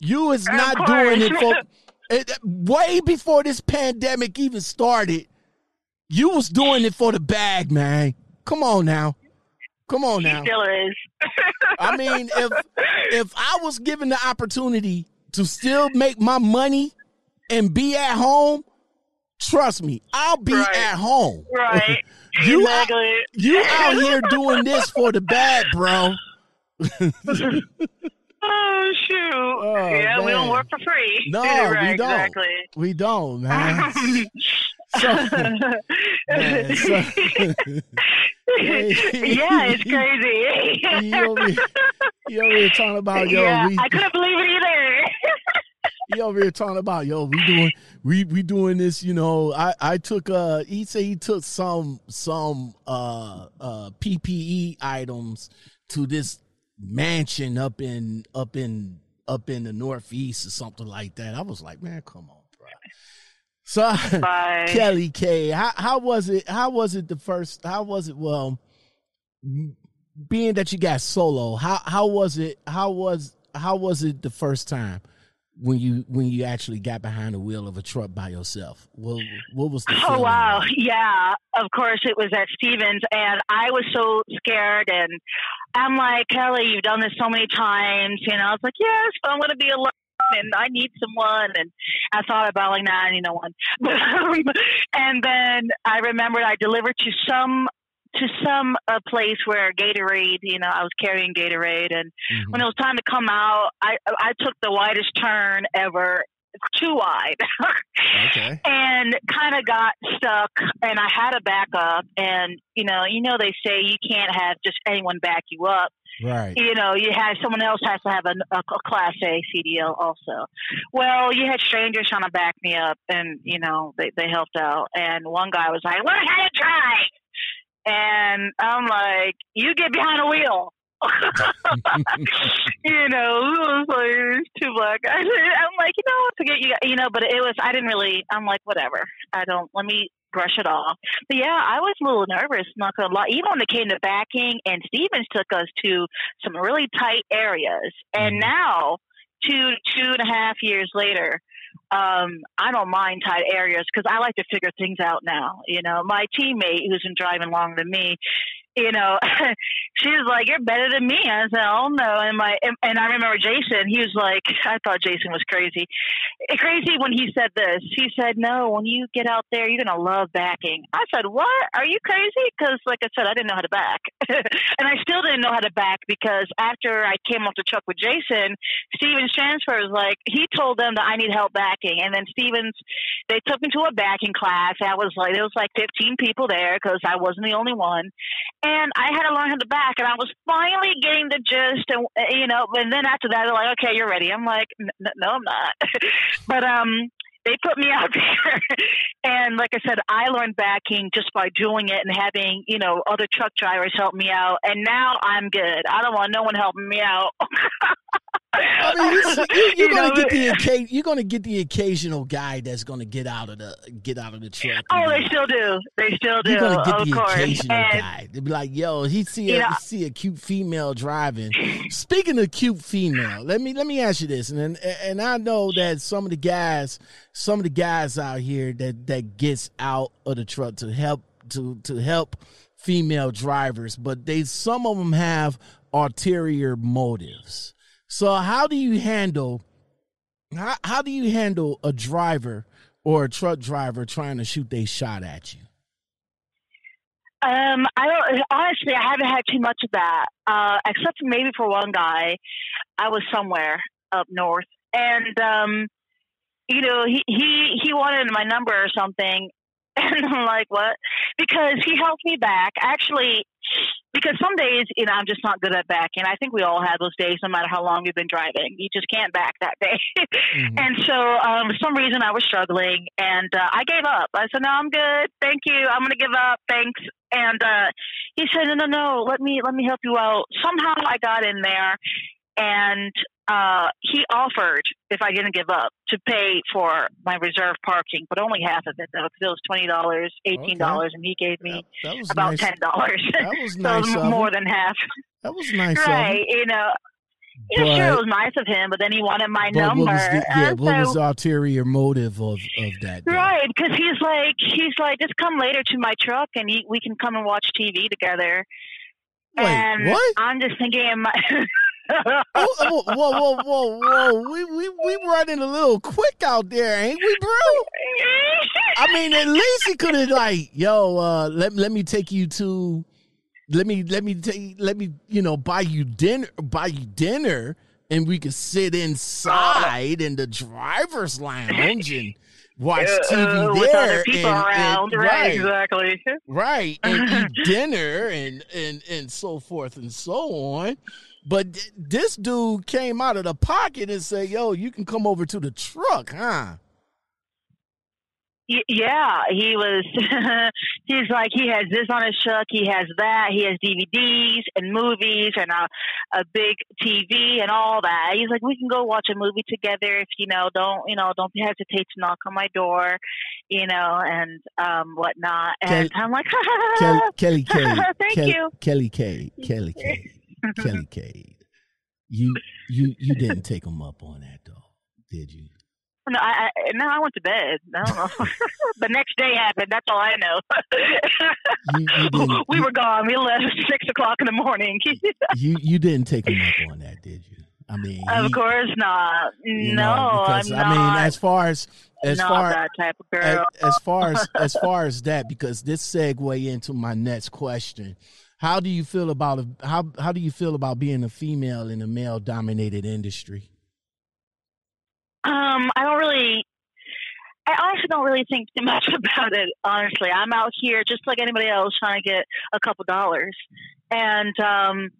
You is not doing it for it, way before this pandemic even started. You was doing it for the bag, man. Come on now. Come on He now. still is. I mean, if if I was given the opportunity to still make my money and be at home, trust me, I'll be Right. at home. Right. You out, you out here doing this for the bag, bro. Oh shoot! Oh, yeah, we don't work for free. No, right, we don't. Exactly. We don't, man. So, man, so yeah, it's crazy. you over here, you over here talking about yo, yeah, we I couldn't believe it either. he over here talking about yo, we doing we we doing this, you know. I I took uh he said he took some some uh uh PPE items to this mansion up in up in up in the northeast or something like that. I was like, man, come on. So Bye. Kelly K, how how was it? How was it the first? How was it? Well, being that you got solo, how how was it? How was how was it the first time when you when you actually got behind the wheel of a truck by yourself? What what was the? Oh wow, like? yeah. Of course, it was at Stevens, and I was so scared. And I'm like, Kelly, you've done this so many times. You know, I was like, yes, but I'm going to be alone, and I need someone. And I thought about like, nah, I need no one. and then I remembered I delivered to some to some uh, place where Gatorade, you know, I was carrying Gatorade, and Mhm. when it was time to come out, I I took the widest turn ever, too wide. Okay. and kind of got stuck and I had a backup and you know you know they say you can't have just anyone back you up Right. you know you have someone else has to have a, a, a class A CDL also well you had strangers trying to back me up and you know they, they helped out and one guy was like learn how to drive and I'm like you get behind the wheel you know, it was like two black guys. I'm like, you know, forget you, you know. But it was, I didn't really. I'm like, whatever. I don't. Let me brush it off. But yeah, I was a little nervous. Not gonna lie. Even when it came to backing, and Stevens took us to some really tight areas, and Mhm. now two two and a half years later. Um, I don't mind tight areas because I like to figure things out now. You know, my teammate who's been driving longer than me, you know, she was like, "You're better than me." I said, "Oh no!" And my and, I remember Jason. He was like, I thought Jason was crazy, Eh, crazy when he said this. He said, "No, when you get out there, you're gonna love backing." I said, "What? Are you crazy?" Because, like I said, I didn't know how to back, and I still didn't know how to back because after I came off the truck with Jason, Stevens Transport was like, he told them that I need help backing, and then Stevens, they took me to a backing class. I was like, there was like 15 people there because I wasn't the only one and I had to learn how to back, and I was finally getting the gist, and uh, you know, and then after that, they're like, "Okay, you're ready." I'm like, "N- n- "No, I'm not," but um, they put me out there, and like I said, I learned backing just by doing it and having you know other truck drivers help me out, and now I'm good. I don't want no one helping me out. I mean, you, you're gonna know, get the you're gonna get the occasional guy that's gonna get out of the get out of the truck. Oh, they still do. They still do. You're gonna get of the course. occasional And- guy. They be like, "Yo, he see a You know- he see a cute female driving." Speaking of cute female, let me let me ask you this, and and, and I know that some of the guys, some of the guys out here that that gets out of the truck to help to to help female drivers, but they some of them have ulterior motives. So how do you handle how, how do you handle a driver or a truck driver trying to shoot they shot at you? Um, I don't honestly. I haven't had too much of that, uh, except maybe for one guy. I was somewhere up north, and um, you know, he he he wanted my number or something, and I'm like, what? Because he helped me back. Actually, because some days, you know, I'm just not good at backing. I think we all have those days, no matter how long we've been driving. You just can't back that day. mm-hmm. And so, um, for some reason, I was struggling, and uh, I gave up. I said, "No, I'm good. Thank you. I'm going to give up. Thanks." And uh, he said, "No, no, no. Let me let me help you out." Somehow, I got in there, and uh, he offered if I didn't give up to pay for my reserve parking, but only half of it though, because it was twenty dollars, eighteen dollars, okay. and he gave me that, that about nice. ten dollars. That was nice. so more than half. That was nice. right, you know. Yeah, sure, it was nice of him, but then he wanted my number. What was the, yeah, what so, was the ulterior motive of, of that? Right, because he's like, he's like, just come later to my truck and he, we can come and watch TV together. Wait, and what? I'm just thinking, my, whoa, whoa, whoa, whoa, whoa! We we we running a little quick out there, ain't we, bro? I mean, at least he could have like, yo, uh, let let me take you to, let me let me take let me you know buy you dinner buy you dinner, and we could sit inside in the driver's lounge and watch TV uh, there and, around. And, right, right, exactly. Right, and eat dinner and and and so forth and so on. But this dude came out of the pocket and said, "Yo, you can come over to the truck, huh?" Yeah, he was. he's like he has this on his truck. He has that. He has DVDs and movies and a a big TV and all that. He's like, we can go watch a movie together if you know. Don't you know? Don't hesitate to knock on my door, you know, and um whatnot. And Kelly, I'm like, Kelly, Kelly K. Thank Kelly, you, Kelly K. Kelly K. Kelly Cade. You you you didn't take him up on that though, did you? No, I, I no, I went to bed. I don't know. the next day happened. That's all I know. you, you we were gone. We left six o'clock in the morning. you you didn't take him up on that, did you? I mean, of he, course not. No, know, because, I'm I not. mean, as far as as far that type of girl. As, as far as as far as that, because this segue into my next question. How do you feel about how how do you feel about being a female in a male dominated industry? Um, I don't really I honestly don't really think too much about it. Honestly, I'm out here just like anybody else trying to get a couple dollars, and um,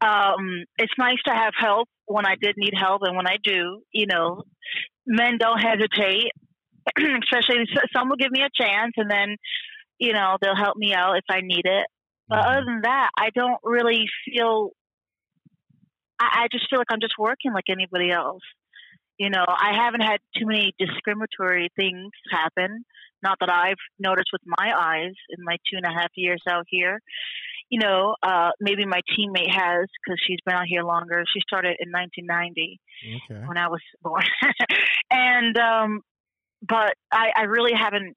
um, it's nice to have help when I did need help, and when I do, you know, men don't hesitate. Especially some will give me a chance, and then you know they'll help me out if I need it. But mm-hmm. other than that, I don't really feel. I, I just feel like I'm just working like anybody else. You know, I haven't had too many discriminatory things happen. Not that I've noticed with my eyes in my two and a half years out here. You know, uh, maybe my teammate has because she's been out here longer. She started in 1990 okay. when I was born, and um, but I, I really haven't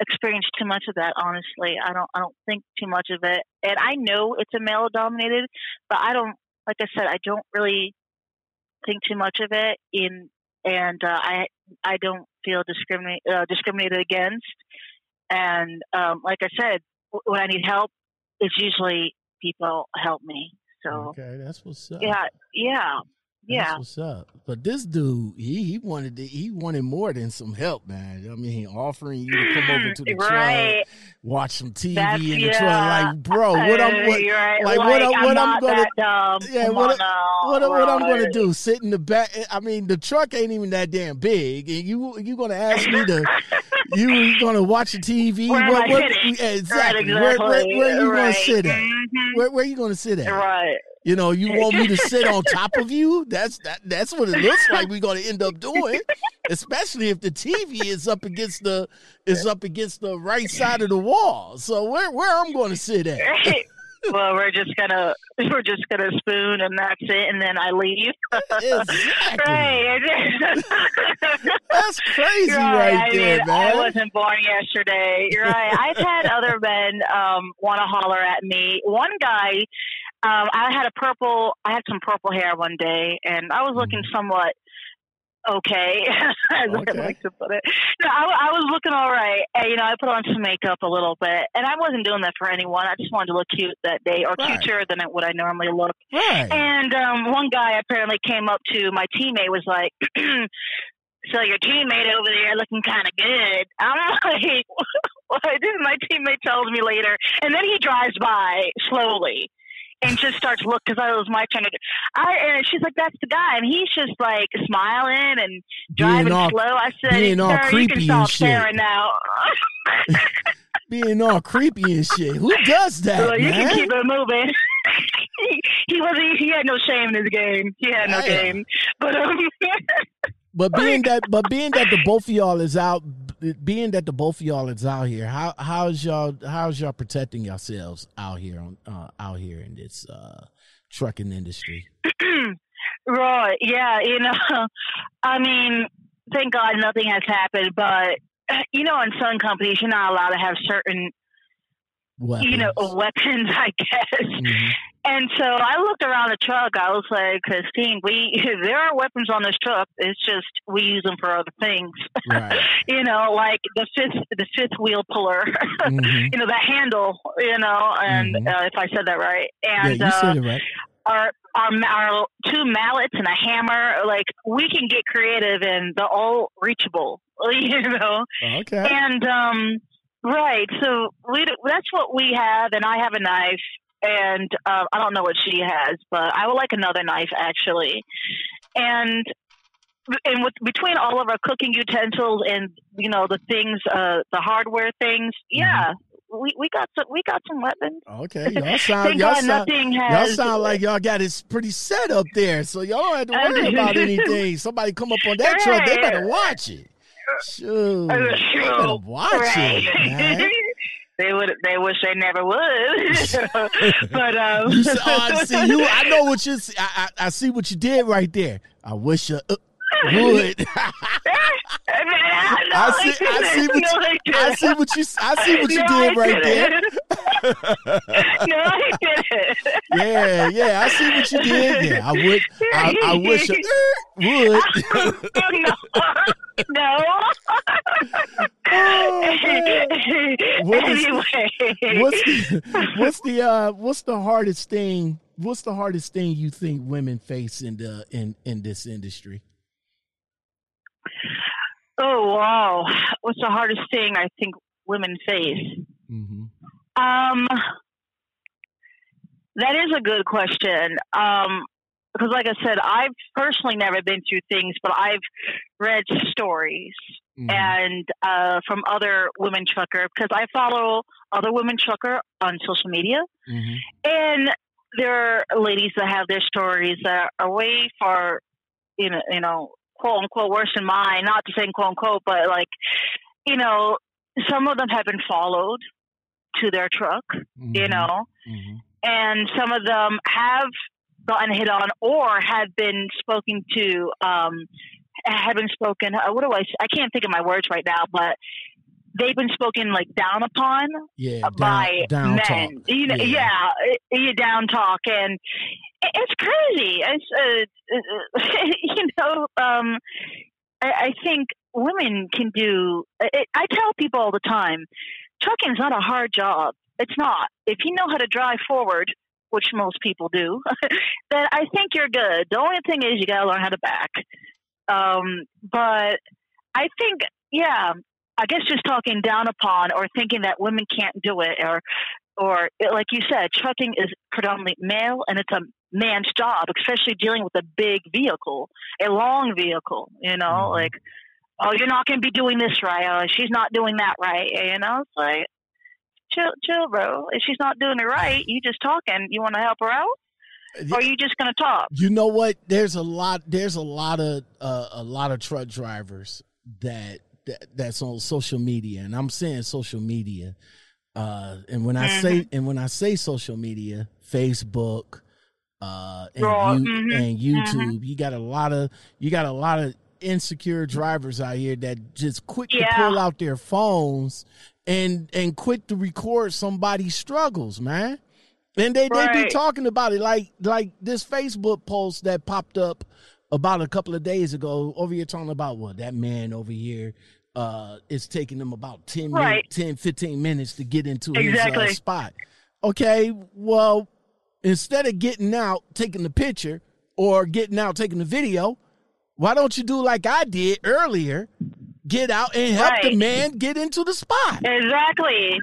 experienced too much of that honestly. I don't i don't think too much of it. And i know it's a male dominated but i don't like i said i don't really think too much of it in and uh, i i don't feel discriminate uh, discriminated against. And um, like i said when i need help it's usually people help me. So okay that's what's up. Yeah yeah yeah. That's what's up. But this dude, he he wanted to, he wanted more than some help, man. I mean, he offering you to come over to the right. truck, watch some TV That's, in the yeah. truck. Like, bro, what I'm what, right. like, like, what, I'm, what I'm gonna yeah, what, on, what, what I'm gonna do? Sit in the back. I mean, the truck ain't even that damn big, and you you gonna ask me to you gonna watch the TV? Where what, sitting? Yeah, exactly. Right, exactly. Where, where, where you gonna sit at? Mm-hmm. Where where you gonna sit at? Right. You know, you want me to sit on top of you? That's that. That's what it looks like. We're going to end up doing, especially if the TV is up against the is up against the right side of the wall. So where where I'm going to sit at? well, we're just gonna we're just gonna spoon and that's it, and then I leave. exactly. right. That's crazy Right, right, I there, mean, man. I wasn't born yesterday. You're right. I've had other men um, want to holler at me. One guy, um, I had a purple. I had some purple hair one day, and I was looking somewhat okay, as Okay. I like to put it. No, I, I was looking all right. And, you know, I put on some makeup a little bit, and I wasn't doing that for anyone. I just wanted to look cute that day, or Right. cuter than what I normally look. right. And um, one guy apparently came up to my teammate was like, "So your teammate over there looking kind of good." I'm like, "What?" This is my teammate tells me later, and then he drives by slowly. And just starts look because I was my turn to. I and she's like, "That's the guy," and he's just like smiling and driving all, slow. I said, being all "Sir, you and stop shit. staring now. being all creepy and shit. Who does that, Well, you man? can keep it moving." he, he was he had no shame in his game. He had no Damn. game, but um. But being that, but being that the both of y'all is out, being that the both of y'all is out here, how how's y'all how's y'all protecting yourselves out here on uh, out here in this uh, trucking industry? right. Yeah. You know, I mean, thank God nothing has happened, but you know, in some companies, you're not allowed to have certain, Weapons. you know, weapons, I guess. Mhm. And so I looked around the truck. I was like, Christine, we there are weapons on this truck. It's just we use them for other things. right. you know, like the fifth the fifth wheel puller. Mhm. you know, the handle. You know, and Mhm. uh, if I said that right, Yeah, and you uh, said it right. our our our two mallets and a hammer. Like we can get creative and they're all reachable. You know, Okay. and um, right. So we that's what we have, and I have a knife. And uh, I don't know what she has, but I would like another knife actually. And and with between all of our cooking utensils and you know the things, uh, the hardware things, yeah, we, we got some we got some weapons. Okay. Y'all sound y'all sound nothing y'all sound like y'all got it pretty set up there, so y'all don't have to worry about anything. Somebody come up on that truck, they better watch it. Sure. better watch Right. it, man. they would. They wish they never would. but um, You oh, I see you. I know what you. See. I, I I see what you did right there. I wish you uh, would. I see. I see what you. I see what you. I see what you no, did right there. no, I didn't. Yeah, yeah. I see what you did there. I would. I, I wish you uh, would. no, no. Oh, What is- anyway, what's the what's the uh what's the hardest thing what's the hardest thing you think women face in the in in this industry oh wow, what's the hardest thing I think women face? mm-hmm. Um, that is a good question. Um, because, like I said, I've personally never been through things, but I've read stories Mm-hmm. and uh, from other women trucker because I follow other women trucker on social media, Mm-hmm. and there are ladies that have their stories that are way far, you know, you know, quote unquote worse than mine. Not to say quote unquote, but like, you know, some of them have been followed to their truck, you know, mm-hmm. and some of them have gotten hit on or have been spoken to um have been spoken uh, what do i i can't think of my words right now but they've been spoken like down upon yeah down, by down men. talk. You know Yeah. yeah, you down talk and it's crazy. It's uh, you know um I, I think women can do it, i tell people all the time trucking is not a hard job. It's not. If you know how to drive forward which most people do then i think you're good. The only thing is you got to learn how to back um but i think yeah i guess just talking down upon or thinking that women can't do it or or like you said trucking is predominantly male and it's a man's job especially dealing with a big vehicle a long vehicle you know Mhm. like oh you're not going to be doing this right. Oh she's not doing that right. You know it's like chill chill bro. If she's not doing it right you just talking. You want to help her out or are you just going to talk? You know what? There's a lot there's a lot of uh, a lot of truck drivers that, that that's on social media and i'm saying social media Uh, and when I say and when I say social media, Facebook, uh, and, you, mhm, and YouTube, you got a lot of you got a lot of insecure drivers out here that just quick to pull out their phones and and quick to record somebody's struggles, man. And they they be talking about it like like this Facebook post that popped up about a couple of days ago over here talking about what that man over here uh it's taking them about 10 Right. minutes 10 15 minutes to get into his uh, Exactly. spot okay well instead of getting out taking the picture or getting out taking the video why don't you do like i did earlier get out and help the man get into the spot Exactly.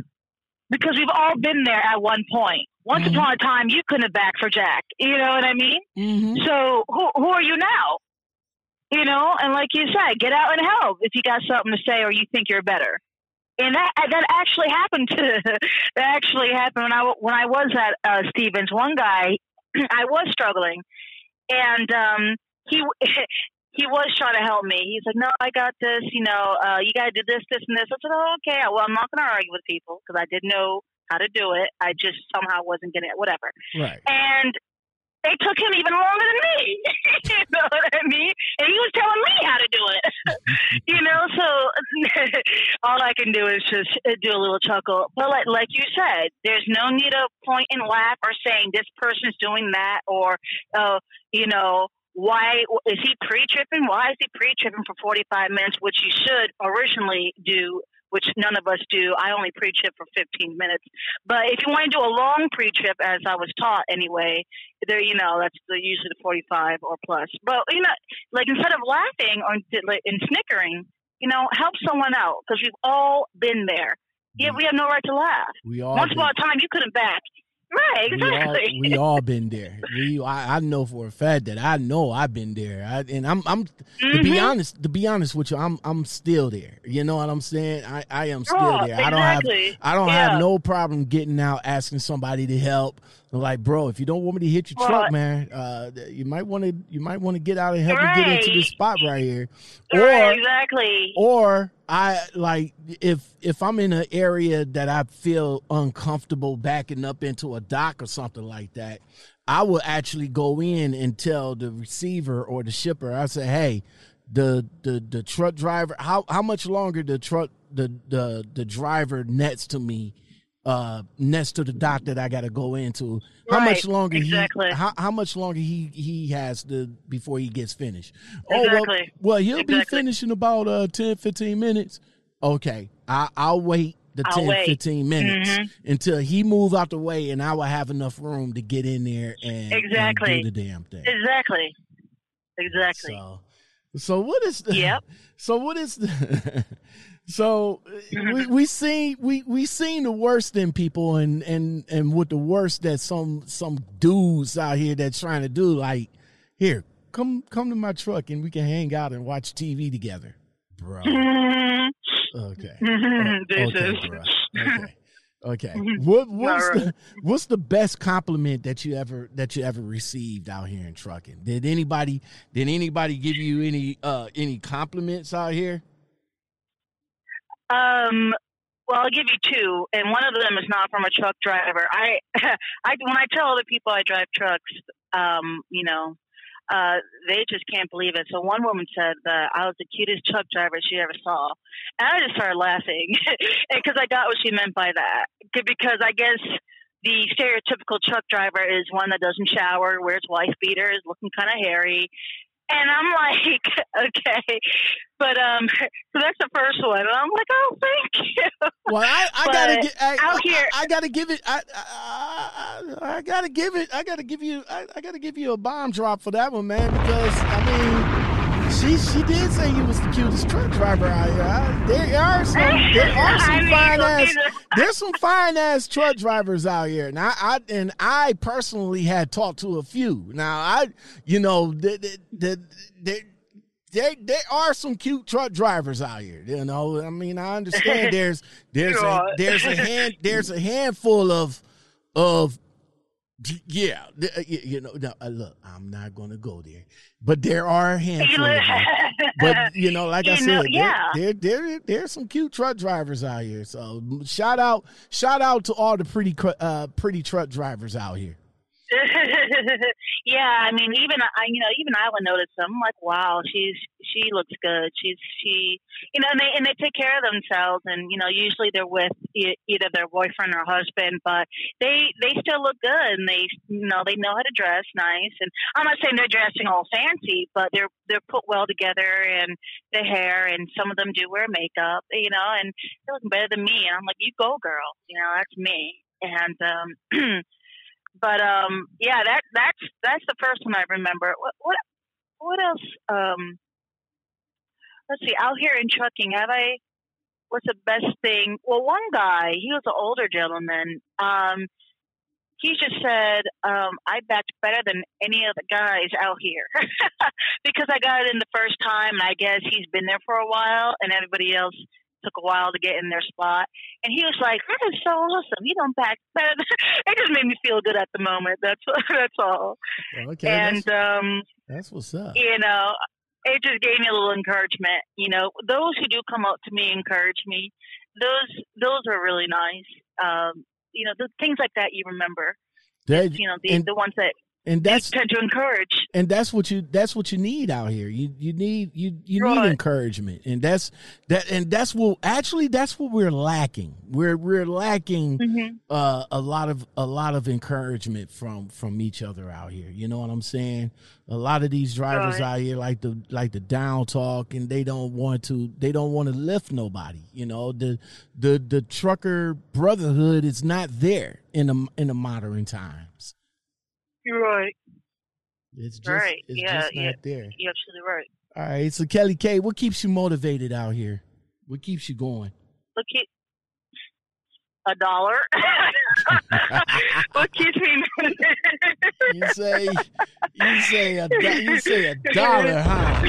Because we've all been there at one point. Once Mhm. upon a time, you couldn't have backed for Jack. You know what I mean? mm-hmm. So who who are you now? You know, and like you said, get out and help if you got something to say or you think you're better. And that that actually happened to that actually happened when I when I was at uh, Stevens. One guy, I was struggling, and um, he he was trying to help me. He's like, "No, I got this. You know, uh, you got to do this, this, and this." I said, "Oh, okay. Well, I'm not going to argue with people because I didn't know how to do it. I just somehow wasn't getting it. Whatever." right and they took him even longer than me. you know what I mean? And he was telling me how to do it. you know, so all I can do is just do a little chuckle. But like, like you said, there's no need to point and laugh or saying this person's doing that or, uh, you know, why is he pre-tripping? Why is he pre-tripping for 45 minutes, which you should originally do, which none of us do. I only pre-trip for 15 minutes. But if you want to do a long pre-trip, as I was taught anyway, there, you know, that's the, usually the 45 or plus. But, you know, like instead of laughing or and snickering, you know, help someone out because we've all been there. Yeah, mm. we have no right to laugh. we all Once upon a time, you couldn't back. Right, exactly. We all, we all been there. We I, I know for a fact that I know I've been there. I, and I'm I'm to be Mhm. honest to be honest with you, I'm I'm still there. You know what I'm saying? I, I am still Oh, there. I don't have. I don't Yeah. have no problem getting out asking somebody to help. Like, bro, if you don't want me to hit your Well, truck, man, uh, you might want to you might want to get out and help me get into Right. this spot right here. Or right, exactly. or I like if if I'm in an area that I feel uncomfortable backing up into a dock or something like that, I will actually go in and tell the receiver or the shipper. I say, hey, the the the truck driver, how how much longer the truck the the the driver nets to me. Uh, next to the dock that I got to go into. How Right, much longer exactly. he? How, how much longer he he has to before he gets finished? Oh well, Exactly. well he'll be Exactly. finished in about uh 10, 15 minutes. Okay, I, I'll wait the I'll 10, wait. 15 minutes Mhm. until he move out the way, and I will have enough room to get in there and, and Exactly. do the damn thing. Exactly. Exactly. So, so what is the? Yep. So what is the? So we we seen we we seen the worst in people and and and with the worst that some some dudes out here that's trying to do like here come come to my truck and we can hang out and watch TV together, bro. Mhm. Okay. okay, bro. Okay. Okay. What what's right. the what's the best compliment that you ever that you ever received out here in trucking? Did anybody did anybody give you any uh any compliments out here? Um, well, I'll give you two, and one of them is not from a truck driver. I, I when I tell other people I drive trucks, um, you know, uh, they just can't believe it. So one woman said that I was the cutest truck driver she ever saw, and I just started laughing because I got what she meant by that. Because I guess the stereotypical truck driver is one that doesn't shower, wears wife beaters, looking kind of hairy. And I'm like, okay, but um, so that's the first one. And I'm like, oh, thank you. Well, I, I gotta get I, out I- here- I, gotta give it. I, I, I, I gotta give it. I gotta give you. I, I gotta give you a bomb drop for that one, man. Because I mean, she she did say you was the cutest truck driver out here. I, there are some there are some fine ass there's some fine ass truck drivers out here. Now I and I personally had talked to a few. Now I you know the the, the, the there there are some cute truck drivers out here. You know, I mean, I understand there's there's a there's a hand there's a handful of of Yeah, uh, you know, no, uh, look, I'm not going to go there, but there are a handful. But you know, like You I know, said, yeah. there, there, there, there's some cute truck drivers out here. So shout out, shout out to all the pretty, uh, pretty truck drivers out here. yeah, I mean, even I, you know, even I would notice them. I'm like, wow, she's she looks good. She's she, you know, and they and they take care of themselves, and you know, usually they're with either their boyfriend or husband, but they they still look good, and they you know they know how to dress nice. And I'm not saying they're dressing all fancy, but they're they're put well together, and the hair, and some of them do wear makeup, you know, and they're looking better than me. And I'm like, you go, girl, you know, that's me. And um but um yeah that that's that's the first one i remember. What what what else um let's see out here in trucking have i what's the best thing? Well one guy he was an older gentleman um he just said um i backed better than any of the guys out here. Because i got in the first time and i guess he's been there for a while and everybody else took a while to get in their spot. And he was like, "That is so awesome! You don't back better." it just made me feel good at the moment. That's that's all. Okay, and that's, um, that's what's up. you know, it just gave me a little encouragement. You know, those who do come up to me encourage me. Those those are really nice. Um, you know, the things like that you remember. You know, the and, the ones that and that's tend to encourage. and that's what you that's what you need out here. You you need you you Right. need encouragement, and that's that and that's what actually that's what we're lacking. We're we're lacking hmm uh, a lot of a lot of encouragement from from each other out here. You know what I'm saying? A lot of these drivers Right. out here like the like the down talk, and they don't want to they don't want to lift nobody. You know the the the trucker brotherhood is not there in the in the modern times. You're right. It's just Right. it's Yeah, just not yeah. there. You're absolutely right. All right, so Kelly K, what keeps you motivated out here? What keeps you going? What keep a dollar? what keeps me? You say you say a you say a dollar, huh?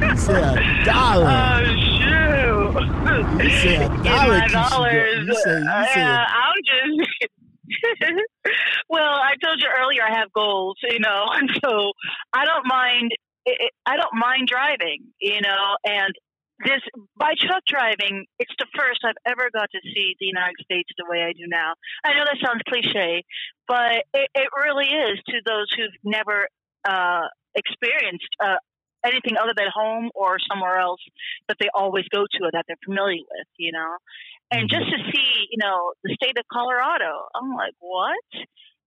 You say a dollar. Oh shoot! You say a Get dollar my keeps you dollars. you say- you say Uh, I'm just. well, I told you earlier I have goals, you know, and so I don't mind. I don't mind driving, you know, and this by truck driving, it's the first I've ever got to see the United States the way I do now. I know that sounds cliche, but it, it really is to those who've never uh, experienced uh, anything other than home or somewhere else that they always go to or that they're familiar with, you know. And just to see, you know, the state of Colorado, I'm like, what?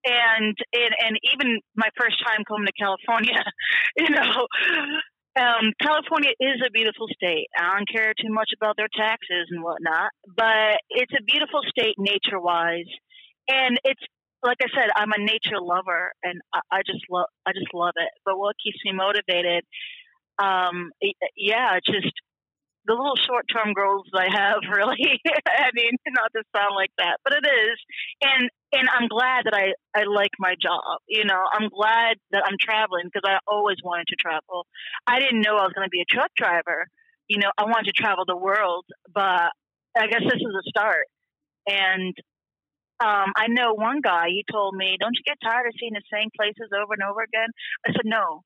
And and and even my first time coming to California, you know, um, California is a beautiful state. I don't care too much about their taxes and whatnot, but it's a beautiful state nature wise, and it's like I said, I'm a nature lover, and I, I just love I just love it. But what keeps me motivated? Um, yeah, just the little short term goals I have. Really, I mean, not to sound like that, but it is, and and I'm glad that I I like my job. You know, I'm glad that I'm traveling because I always wanted to travel. I didn't know I was going to be a truck driver. You know, I wanted to travel the world, but I guess this is a start. And um, I know one guy. He told me, "Don't you get tired of seeing the same places over and over again?" I said, "No."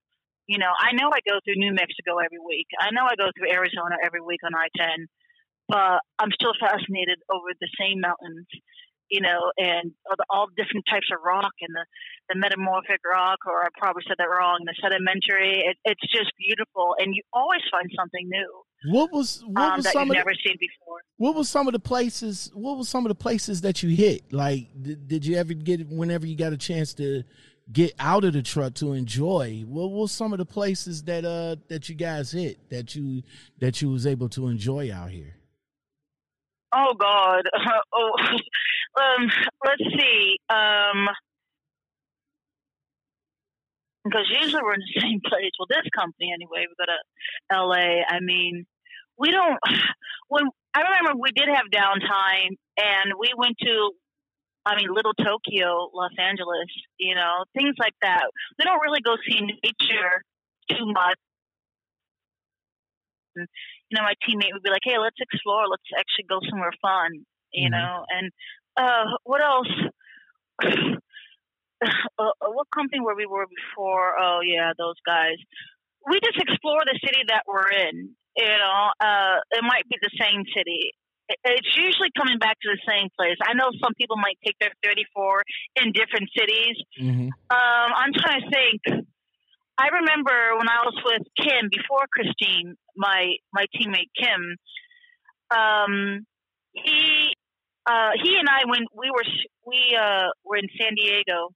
You know, I know I go through New Mexico every week. I know I go through Arizona every week on I ten, but I'm still fascinated over the same mountains. You know, and all the, all different types of rock and the, the metamorphic rock, or I probably said that wrong, the sedimentary. It, it's just beautiful, and you always find something new What was what um, was that some you've of the, never seen before. what was some of the places what was some of the places that you hit? Like did, did you ever get whenever you got a chance to get out of the truck to enjoy? What was some of the places that uh that you guys hit that you that you was able to enjoy out here? Oh God. oh, um, let's see. Um, because usually we're in the same place. Well, this company anyway. We go to L.A. I mean, we don't. When I remember, we did have downtime, and we went to. I mean, Little Tokyo, Los Angeles. You know, things like that. We don't really go see nature too much. And, you know, my teammate would be like, "Hey, let's explore. Let's actually go somewhere fun." You Mhm. know, and uh, what else? uh, what company where we were before? Oh yeah, those guys. We just explore the city that we're in. You know, uh, it might be the same city. It's usually coming back to the same place. I know some people might take their 34 in different cities. Mm-hmm. Um, I'm trying to think. I remember when I was with Kim before Christine, my my teammate Kim. Um, he uh, he and I when we were we uh, were in San Diego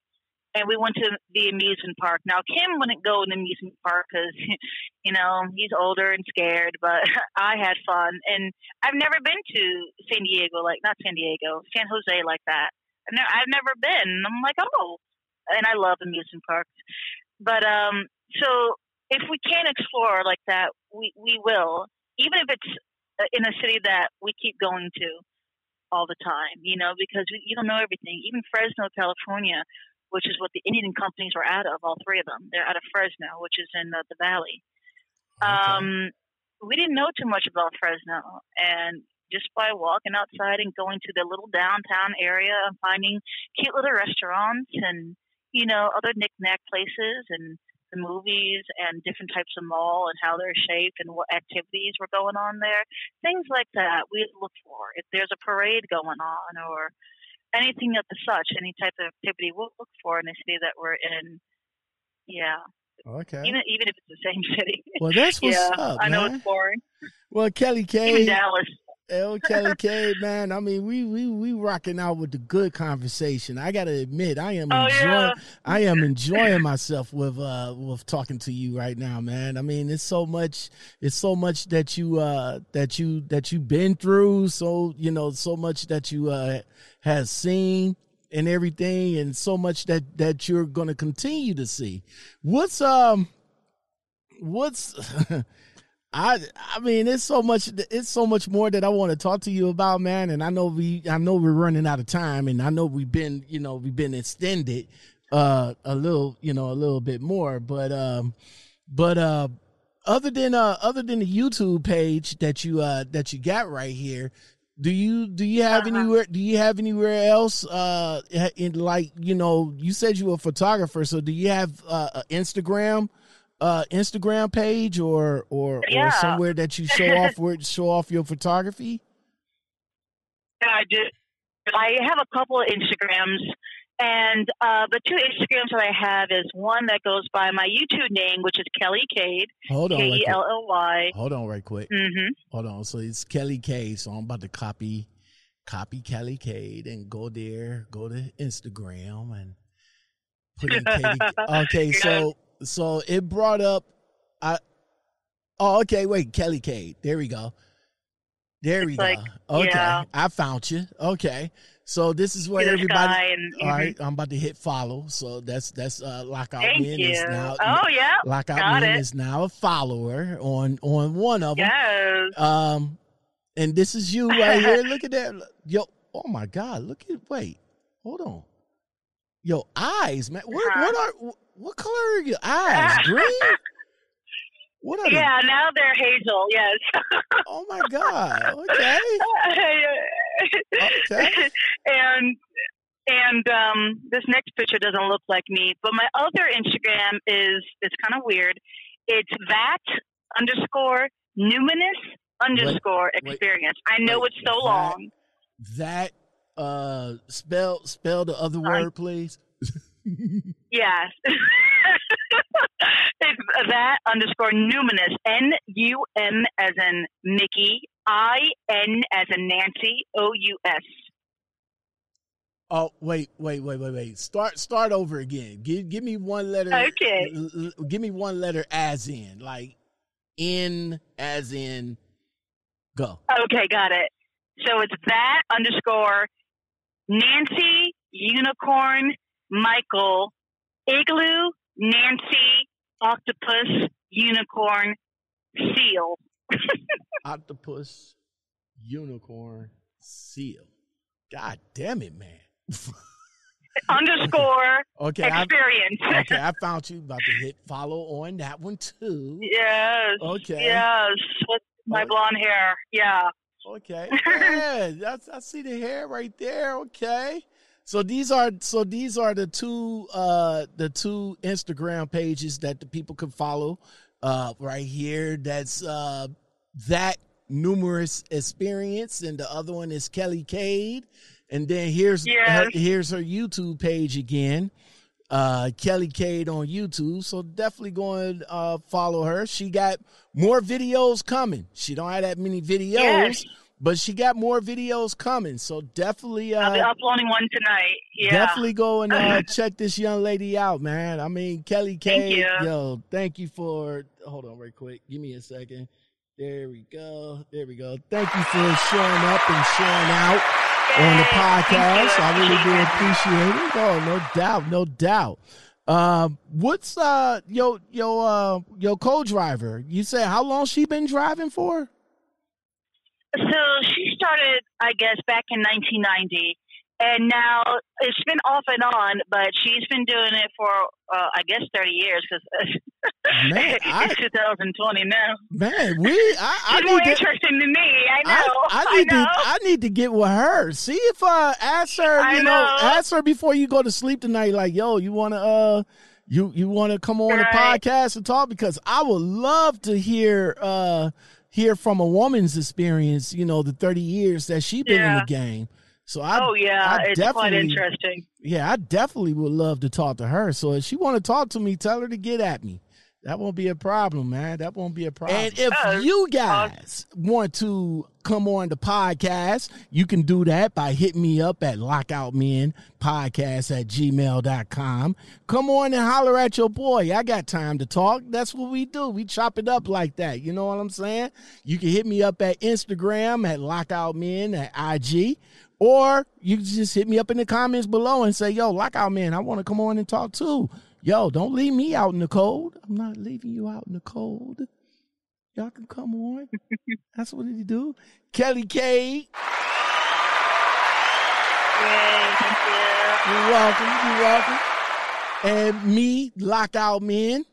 and we went to the amusement park. Now Kim wouldn't go in the amusement park because, you know, he's older and scared. But I had fun, and I've never been to San Diego, like not San Diego, San Jose, like that. I've I've never been. I'm like, oh, and I love amusement parks. But um, so if we can explore like that, we we will, even if it's uh, in a city that we keep going to all the time, you know, because we, you don't know everything. Even Fresno, California, which is what the Indian companies are out of, all three of them. They're out of Fresno, which is in the, the valley. Okay. Um, we didn't know too much about Fresno, and just by walking outside and going to the little downtown area and finding cute little restaurants and you know other knickknack places and the movies and different types of mall and how they're shaped and what activities were going on there, things like that we look for. If there's a parade going on or anything of the such, any type of activity, we'll look for in the city that we're in. Yeah. Okay. Even even if it's the same city. Well, that's what's yeah, up, I know man. it's boring. Well, Kelly Even Dallas. L. Kelly K, man. I mean, we we we rocking out with the good conversation. I gotta admit, I am Oh, enjoying. yeah. I am enjoying myself with uh with talking to you right now, man. I mean, it's so much. It's so much that you uh that you that you've been through. So you know, so much that you uh has seen and everything, and so much that that you're gonna continue to see. What's um what's I I mean it's so much it's so much more that I want to talk to you about man and I know we I know we're running out of time and I know we've been you know we've been extended uh a little you know a little bit more but um but uh other than uh other than the YouTube page that you uh that you got right here do you do you have Uh-huh. anywhere do you have anywhere else uh in like you know you said you were a photographer so do you have uh Instagram uh Instagram page or or Yeah. or somewhere that you show off where show off your photography Yeah, I do. I have a couple of Instagrams, and uh, the two Instagrams that I have is one that goes by my YouTube name, which is Kelly Cade, hold on K E. L L Y. hold on right quick Mm-hmm. hold on so it's Kelly K so I'm about to copy copy Kelly Cade and go there go to Instagram and put in Katie okay so so it brought up I oh okay wait Kelly Cade there we go there we It's go okay yeah. I found you okay so this is where everybody and, all right I'm about to hit follow so that's that's uh lockout Thank men you. is now oh yeah. lockout got men it. is now a follower on on one of them Yes. um, and this is you right here. Look at that. Yo, oh my God. Look at wait. Hold on. Yo, eyes, man. What Uh-huh. what are what color are your eyes? Green? What are they? Yeah. Now they're hazel. Yes. Oh my God. Okay. Okay. and and um, this next picture doesn't look like me, but my other Instagram is it's kind of weird. It's that underscore numinous underscore wait, experience. I know wait, it's so that- long. That uh spell spell the other word, please. Yes. it's that underscore numinous. N U M as in Mickey. I N as in Nancy. O U S. Oh wait, wait, wait, wait, wait. Start start over again. Give give me one letter. Okay. l- l- give me one letter as in like in as in go. Okay, got it. So it's that underscore Nancy Unicorn Michael Igloo Nancy Octopus Unicorn Seal. Octopus, unicorn, seal. God damn it, man. underscore Okay, I, experience. okay, I found you. About to hit follow on that one too. yes. Okay. Yes. With my Oh. blonde hair. Yeah. Okay, yeah, that's, I see the hair right there. Okay, So these are so these are the two uh the two Instagram pages that the people can follow uh right here. That's uh that numerous experience and the other one is Kelly Cade. And then here's Yes. her, here's her YouTube page again. Uh Kelly Cade on YouTube. So definitely go and uh follow her. She got more videos coming. She don't have that many videos, Yes. But she got more videos coming. So definitely uh I'll be uploading one tonight. Yeah. Definitely go and uh, check this young lady out, man. I mean, Kelly K. Thank you. Yo, thank you for. Hold on, right quick. Give me a second. There we go. There we go. Thank you for showing up and showing out on the podcast. I really do appreciate it. Oh, no doubt, no doubt. Um, what's uh yo yo uh your co-driver? You said how long she been driving for? So she started, I guess, back in 1990, and now it's been off and on, but she's been doing it for, uh, I guess, 30 years because I- it's 2020 now. Man, we I, I need to interesting than me. I know. I, I need know. to I need to get with her. See if uh ask her, I you know, know. ask her before you go to sleep tonight, like, yo, you wanna uh you you wanna come on the podcast and talk because I would love to hear uh hear from a woman's experience, you know, the thirty years that she's been in the game. So I oh yeah, I it's quite interesting. yeah, I definitely would love to talk to her. So if she want to talk to me, tell her to get at me. That won't be a problem, man. That won't be a problem. And if you guys want to come on the podcast, you can do that by hitting me up at lockoutmenpodcast at gmail.com. Come on and holler at your boy. I got time to talk. That's what we do. We chop it up like that. You know what I'm saying? You can hit me up at Instagram at lockoutmen at IG. Or you can just hit me up in the comments below and say, yo, lockout man, I want to come on and talk too. Yo, don't leave me out in the cold. I'm not leaving you out in the cold. Y'all can come on. That's what you do. Kelly Cade, Yay, thank you. you're welcome. You're welcome. And me, lockout man,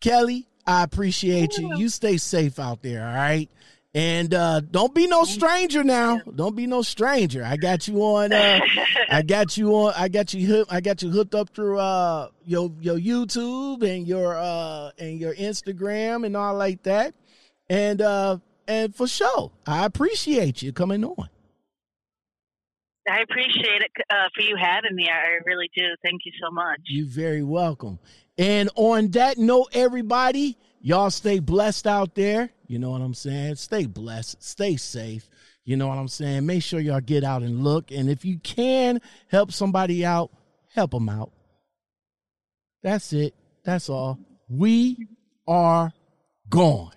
Kelly, I appreciate you. You stay safe out there, all right? And uh, don't be no stranger now. Don't be no stranger. I got you on. Uh, I got you on. I got you. Hook, I got you hooked up through uh your your YouTube and your uh and your Instagram and all like that. And uh and for sure, I appreciate you coming on. I appreciate it uh, for you having me. I really do. Thank you so much. You're very welcome. And on that note, everybody, y'all stay blessed out there. You know what I'm saying? Stay blessed. Stay safe. You know what I'm saying? Make sure y'all get out and look. And if you can help somebody out, help them out. That's it. That's all. We are gone.